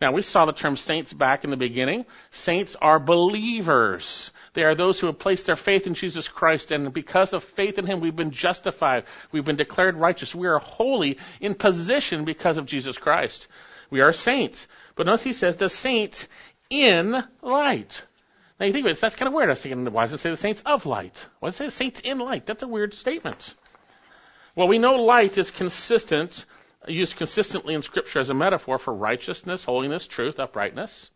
[SPEAKER 1] Now, we saw the term saints back in the beginning. Saints are believers. They are those who have placed their faith in Jesus Christ, and because of faith in Him, we've been justified. We've been declared righteous. We are holy in position because of Jesus Christ. We are saints. But notice he says the saints in light. Now you think about it, that's kind of weird. I was thinking, why does it say the saints of light? Why does it say saints in light? That's a weird statement. Well, we know light is consistent, used consistently in Scripture as a metaphor for righteousness, holiness, truth, uprightness.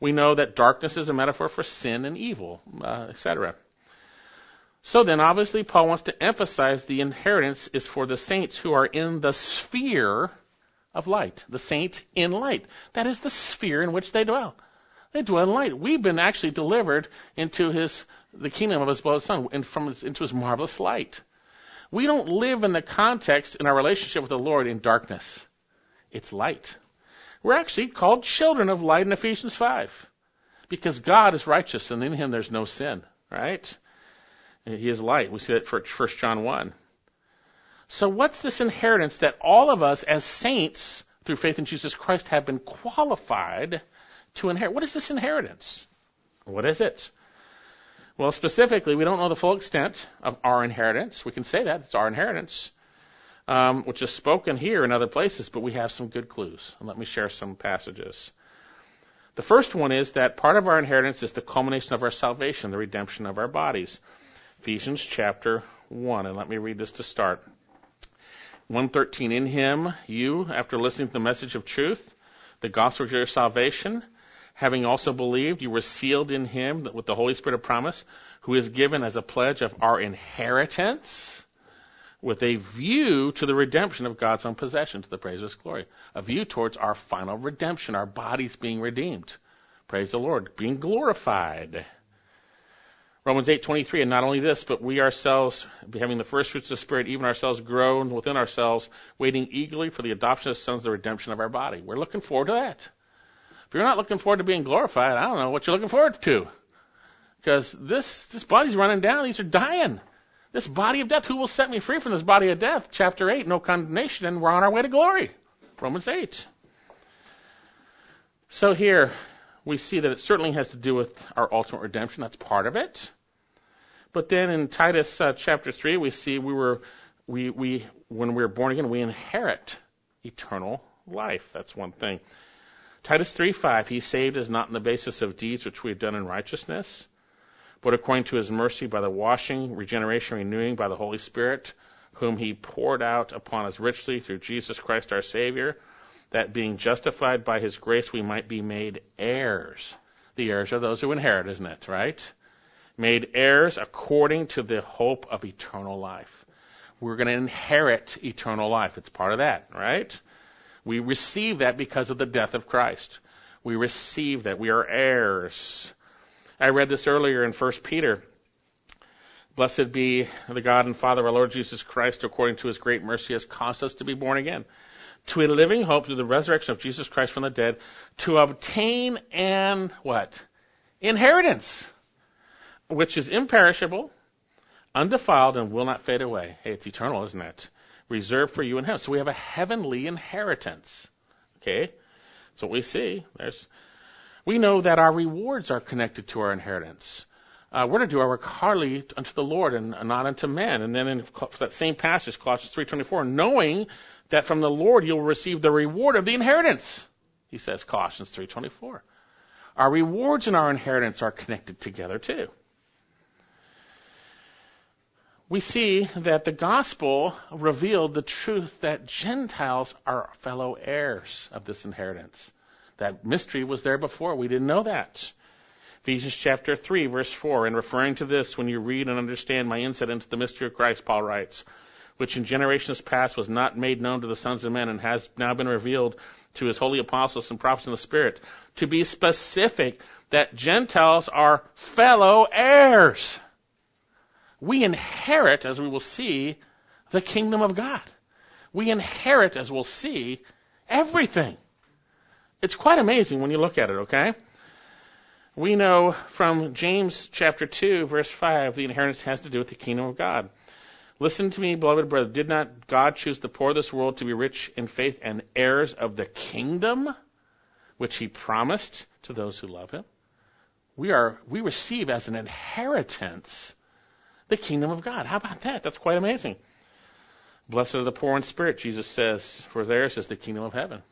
[SPEAKER 1] We know that darkness is a metaphor for sin and evil, uh, etc. So then, obviously, Paul wants to emphasize the inheritance is for the saints who are in the sphere of light, the saints in light. That is the sphere in which they dwell. They dwell in light. We've been actually delivered into his, the kingdom of his beloved son, and from his, into his marvelous light. We don't live in the context in our relationship with the Lord in darkness. It's light. We're actually called children of light in Ephesians 5. Because God is righteous and in him there's no sin, right? He is light. We see that for 1 John 1. So what's this inheritance that all of us as saints through faith in Jesus Christ have been qualified to inherit? What is this inheritance? What is it? Well, specifically, we don't know the full extent of our inheritance. We can say that it's our inheritance, um, which is spoken here in other places, but we have some good clues. And let me share some passages. The first one is that part of our inheritance is the culmination of our salvation, the redemption of our bodies. Ephesians chapter 1. And let me read this to start. 113 in him you after listening to the message of truth the gospel of your salvation having also believed you were sealed in him with the holy spirit of promise who is given as a pledge of our inheritance with a view to the redemption of God's own possession to the praise of his glory. A view towards our final redemption our bodies being redeemed. Praise the lord. Being glorified Romans 8:23 and not only this but we ourselves having the first fruits of the spirit even ourselves grown within ourselves waiting eagerly for the adoption of sons the redemption of our body. We're looking forward to that. If you're not looking forward to being glorified, I don't know what you're looking forward to. Because this this body's running down, these are dying. This body of death, who will set me free from this body of death? Chapter 8, no condemnation, and we're on our way to glory. Romans 8. So here, we see that it certainly has to do with our ultimate redemption. That's part of it. But then in Titus uh, chapter 3, we see we were, we, we, when we are born again, we inherit eternal life. That's one thing. Titus 3:5, He saved us not on the basis of deeds which we have done in righteousness, but according to His mercy by the washing, regeneration, renewing by the Holy Spirit, whom He poured out upon us richly through Jesus Christ our Savior, that being justified by His grace we might be made heirs. The heirs are those who inherit, isn't it? Right? made heirs according to the hope of eternal life. We're going to inherit eternal life. It's part of that, right? We receive that because of the death of Christ. We receive that. We are heirs. I read this earlier in 1 Peter. Blessed be the God and Father of our Lord Jesus Christ, according to his great mercy, has caused us to be born again to a living hope through the resurrection of Jesus Christ from the dead, to obtain an what? Inheritance which is imperishable, undefiled, and will not fade away. Hey, it's eternal, isn't it? Reserved for you in heaven. So we have a heavenly inheritance. Okay? That's what we see. There's, we know that our rewards are connected to our inheritance. Uh, we're to do our work heartily unto the Lord and not unto men. And then in that same passage, Colossians 3.24, knowing that from the Lord you'll receive the reward of the inheritance. He says, Colossians 3.24. Our rewards and our inheritance are connected together too. We see that the gospel revealed the truth that Gentiles are fellow heirs of this inheritance. That mystery was there before. We didn't know that. Ephesians chapter 3 verse 4, in referring to this, when you read and understand my insight into the mystery of Christ, Paul writes, which in generations past was not made known to the sons of men and has now been revealed to his holy apostles and prophets in the Spirit. To be specific, that Gentiles are fellow heirs. We inherit, as we will see, the kingdom of God. We inherit, as we'll see, everything. It's quite amazing when you look at it, okay? We know from James chapter 2, verse 5, the inheritance has to do with the kingdom of God. Listen to me, beloved brother. Did not God choose the poor of this world to be rich in faith and heirs of the kingdom, which he promised to those who love him? We are, we receive as an inheritance the kingdom of God. How about that? That's quite amazing. Blessed are the poor in spirit, Jesus says, for theirs is the kingdom of heaven.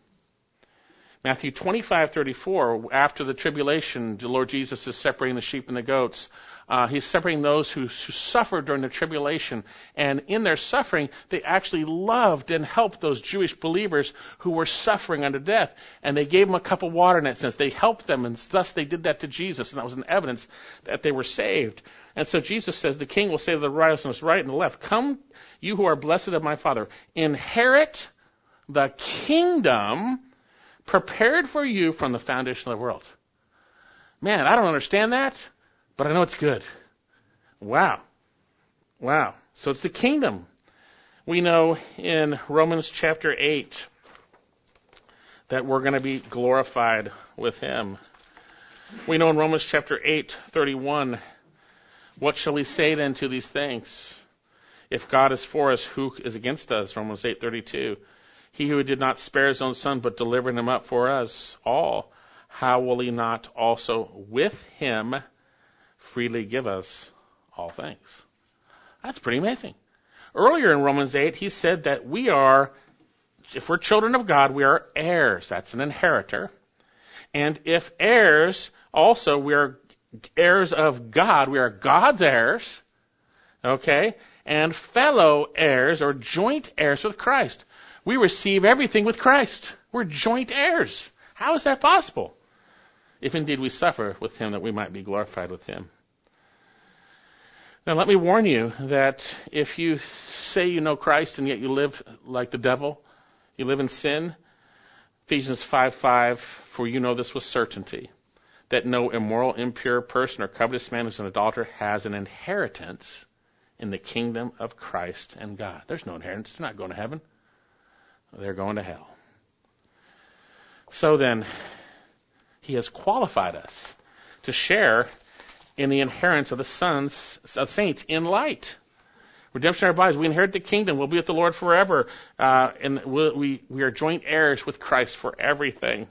[SPEAKER 1] Matthew 25:34, after the tribulation, the Lord Jesus is separating the sheep and the goats. Uh, he's separating those who, who suffered during the tribulation, and in their suffering, they actually loved and helped those Jewish believers who were suffering under death, and they gave them a cup of water in that sense. They helped them, and thus they did that to Jesus, and that was an evidence that they were saved. And so Jesus says, the king will say to the righteous right and the left, Come, you who are blessed of my Father, inherit the kingdom prepared for you from the foundation of the world. Man, I don't understand that, but I know it's good. Wow. Wow. So it's the kingdom. We know in Romans chapter 8 that we're going to be glorified with him. We know in Romans chapter 8, 31 what shall we say then to these things? If God is for us, who is against us? Romans 8:32. He who did not spare his own son but delivered him up for us all, how will he not also with him freely give us all things? That's pretty amazing. Earlier in Romans 8, he said that we are, if we're children of God, we are heirs. That's an inheritor. And if heirs, also we are heirs of God. We are God's heirs, okay, and fellow heirs or joint heirs with Christ. We receive everything with Christ. We're joint heirs. How is that possible? If indeed we suffer with him, that we might be glorified with him. Now, let me warn you that if you say you know Christ and yet you live like the devil, you live in sin, Ephesians 5 5, for you know this with certainty that no immoral, impure person or covetous man who's an adulterer has an inheritance in the kingdom of Christ and God. There's no inheritance. They're not going to heaven. They're going to hell. So then, He has qualified us to share in the inheritance of the sons of saints in light. Redemption of our bodies. We inherit the kingdom. We'll be with the Lord forever. Uh, and we, we, we are joint heirs with Christ for everything.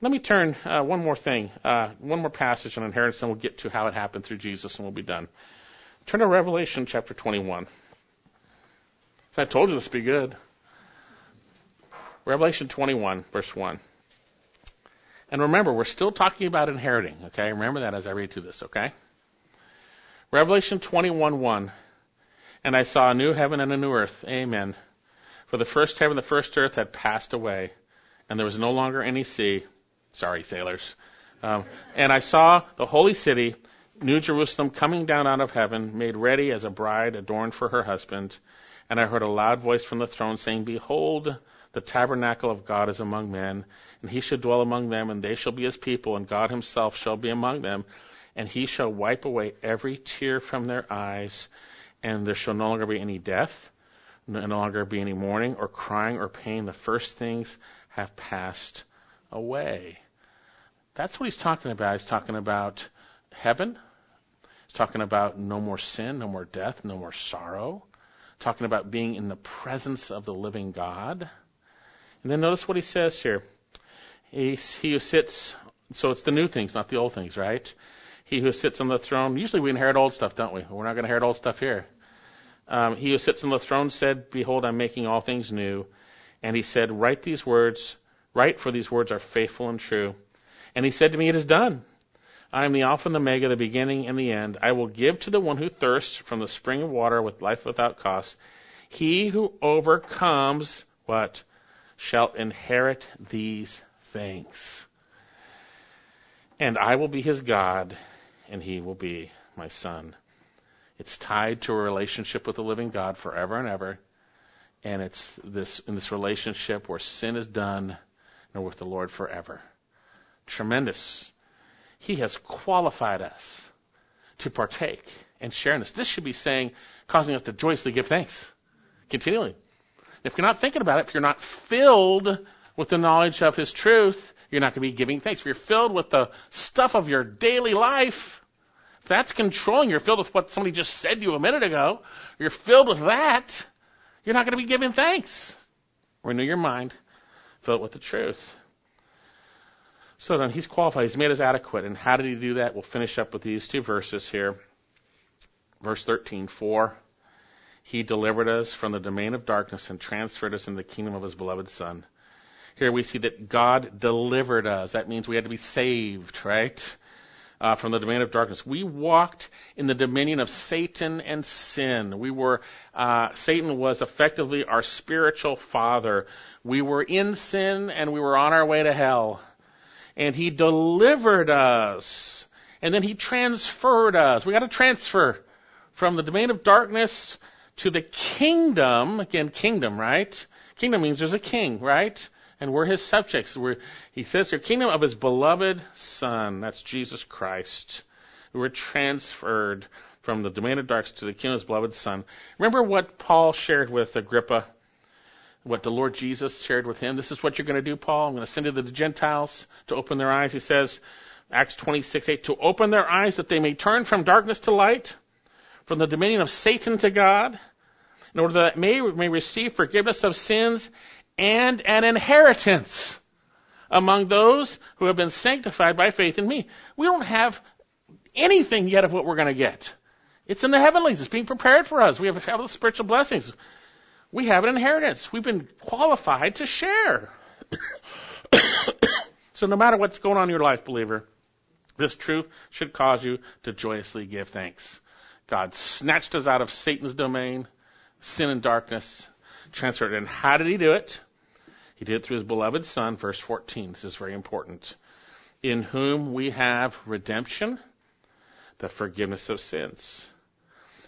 [SPEAKER 1] Let me turn uh, one more thing, uh, one more passage on inheritance, and we'll get to how it happened through Jesus, and we'll be done. Turn to Revelation chapter 21. I told you this would be good. Revelation 21, verse 1. And remember, we're still talking about inheriting, okay? Remember that as I read through this, okay? Revelation 21, 1. And I saw a new heaven and a new earth. Amen. For the first heaven the first earth had passed away, and there was no longer any sea. Sorry, sailors. Um, and I saw the holy city, New Jerusalem, coming down out of heaven, made ready as a bride adorned for her husband. And I heard a loud voice from the throne saying, Behold, the tabernacle of God is among men, and he shall dwell among them, and they shall be his people, and God himself shall be among them, and he shall wipe away every tear from their eyes, and there shall no longer be any death, no longer be any mourning, or crying, or pain. The first things have passed away. That's what he's talking about. He's talking about heaven. He's talking about no more sin, no more death, no more sorrow. Talking about being in the presence of the living God. And then notice what he says here. He's, he who sits, so it's the new things, not the old things, right? He who sits on the throne, usually we inherit old stuff, don't we? We're not going to inherit old stuff here. Um, he who sits on the throne said, Behold, I'm making all things new. And he said, Write these words, write, for these words are faithful and true. And he said to me, It is done. I am the Alpha and the Omega, the beginning and the end. I will give to the one who thirsts from the spring of water with life without cost. He who overcomes, what? Shall inherit these things. And I will be his God, and he will be my son. It's tied to a relationship with the living God forever and ever. And it's this in this relationship where sin is done and with the Lord forever. Tremendous. He has qualified us to partake and share in this. This should be saying, causing us to joyously give thanks continually. If you're not thinking about it, if you're not filled with the knowledge of His truth, you're not going to be giving thanks. If you're filled with the stuff of your daily life, if that's controlling, you're filled with what somebody just said to you a minute ago, you're filled with that, you're not going to be giving thanks. Renew your mind, fill it with the truth. So then he's qualified. He's made us adequate. And how did he do that? We'll finish up with these two verses here. Verse 13, for he delivered us from the domain of darkness and transferred us into the kingdom of his beloved Son. Here we see that God delivered us. That means we had to be saved, right? uh, from the domain of darkness. We walked in the dominion of Satan and sin. We were, uh, Satan was effectively our spiritual father. We were in sin and we were on our way to hell. And he delivered us. And then he transferred us. We got to transfer from the domain of darkness to the kingdom. Again, kingdom, right? Kingdom means there's a king, right? and we're his subjects. We're, he says your kingdom of his beloved son. That's Jesus Christ. We're transferred from the domain of darkness to the kingdom of his beloved son. Remember what Paul shared with Agrippa? What the Lord Jesus shared with him? This is what you're going to do, Paul. I'm going to send you to the Gentiles to open their eyes. He says, Acts 26, 8, to open their eyes that they may turn from darkness to light, from the dominion of Satan to God, in order that may, may receive forgiveness of sins and an inheritance among those who have been sanctified by faith in me. We don't have anything yet of what we're going to get. It's in the heavenlies. It's being prepared for us. We have, have the spiritual blessings. We have an inheritance. We've been qualified to share. so no matter what's going on in your life, believer, this truth should cause you to joyously give thanks. God snatched us out of Satan's domain, sin and darkness, transferred. And how did he do it? He did it through his beloved Son, verse 14. This is very important. In whom we have redemption, the forgiveness of sins.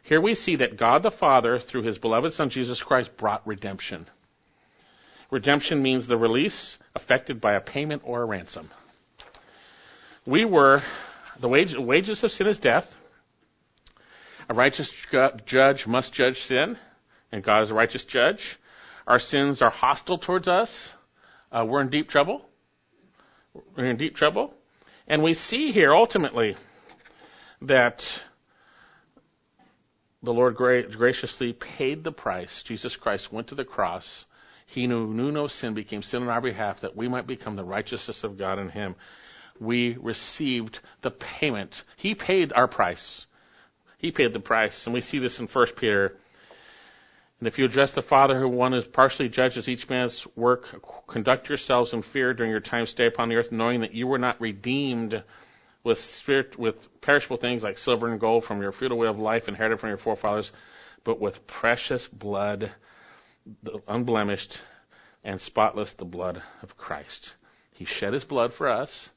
[SPEAKER 1] Here we see that God the Father, through his beloved Son Jesus Christ, brought redemption. Redemption means the release affected by a payment or a ransom. We were, the wage, wages of sin is death. A righteous judge must judge sin, and God is a righteous judge our sins are hostile towards us, uh, we're in deep trouble. We're in deep trouble. And we see here ultimately that the Lord gra- graciously paid the price. Jesus Christ went to the cross. He knew, knew no sin, became sin on our behalf, that we might become the righteousness of God in Him. We received the payment. He paid our price. He paid the price. And we see this in 1 Peter and if you address the Father who one is partially judges each man's work, conduct yourselves in fear during your time stay upon the earth, knowing that you were not redeemed with spirit with perishable things like silver and gold from your feudal way of life inherited from your forefathers, but with precious blood, unblemished and spotless, the blood of Christ. He shed his blood for us,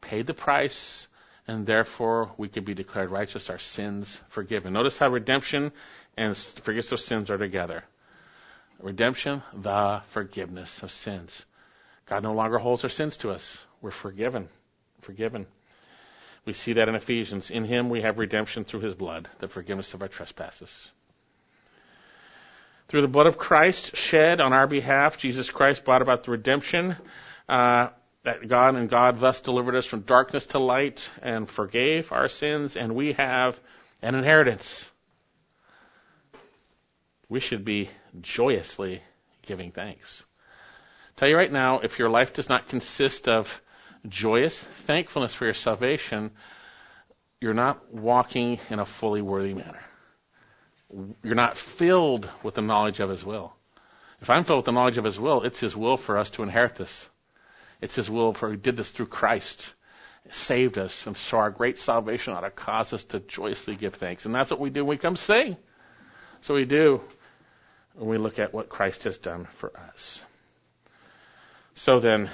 [SPEAKER 1] paid the price, and therefore we could be declared righteous, our sins forgiven. Notice how redemption and forgiveness of sins are together. Redemption, the forgiveness of sins. God no longer holds our sins to us. We're forgiven. Forgiven. We see that in Ephesians. In Him we have redemption through His blood, the forgiveness of our trespasses. Through the blood of Christ shed on our behalf, Jesus Christ brought about the redemption uh, that God and God thus delivered us from darkness to light and forgave our sins, and we have an inheritance we should be joyously giving thanks. tell you right now, if your life does not consist of joyous thankfulness for your salvation, you're not walking in a fully worthy manner. You're not filled with the knowledge of His will. If I'm filled with the knowledge of His will, it's His will for us to inherit this. It's His will for He did this through Christ, saved us, and so our great salvation ought to cause us to joyously give thanks. And that's what we do when we come sing. So we do when we look at what Christ has done for us. So then,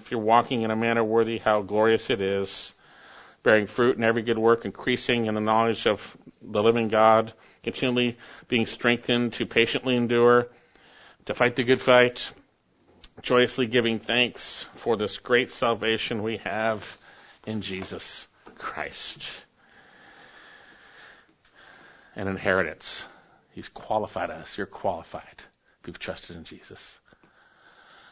[SPEAKER 1] if you're walking in a manner worthy, how glorious it is, bearing fruit in every good work, increasing in the knowledge of the living God, continually being strengthened to patiently endure, to fight the good fight, joyously giving thanks for this great salvation we have in Jesus Christ. An inheritance. He's qualified us. You're qualified if you've trusted in Jesus.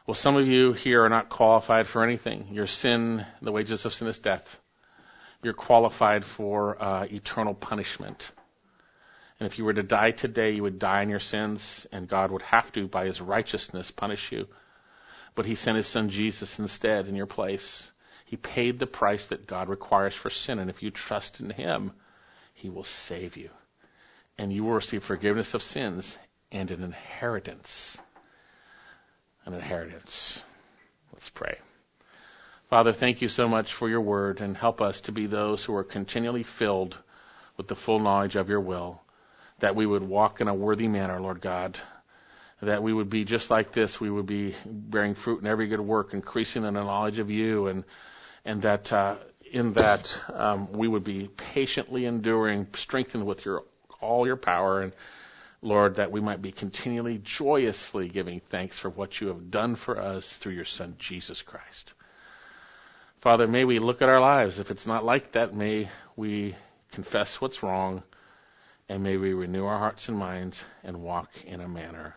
[SPEAKER 1] Well, some of you here are not qualified for anything. Your sin, the wages of sin is death. You're qualified for uh, eternal punishment. And if you were to die today, you would die in your sins, and God would have to, by his righteousness, punish you. But he sent his son Jesus instead in your place. He paid the price that God requires for sin, and if you trust in him, he will save you. And you will receive forgiveness of sins and an inheritance. An inheritance. Let's pray. Father, thank you so much for your word, and help us to be those who are continually filled with the full knowledge of your will that we would walk in a worthy manner, Lord God. That we would be just like this. We would be bearing fruit in every good work, increasing in the knowledge of you, and and that uh, in that um, we would be patiently enduring, strengthened with your all your power, and Lord, that we might be continually joyously giving thanks for what you have done for us through your Son Jesus Christ. Father, may we look at our lives. If it's not like that, may we confess what's wrong and may we renew our hearts and minds and walk in a manner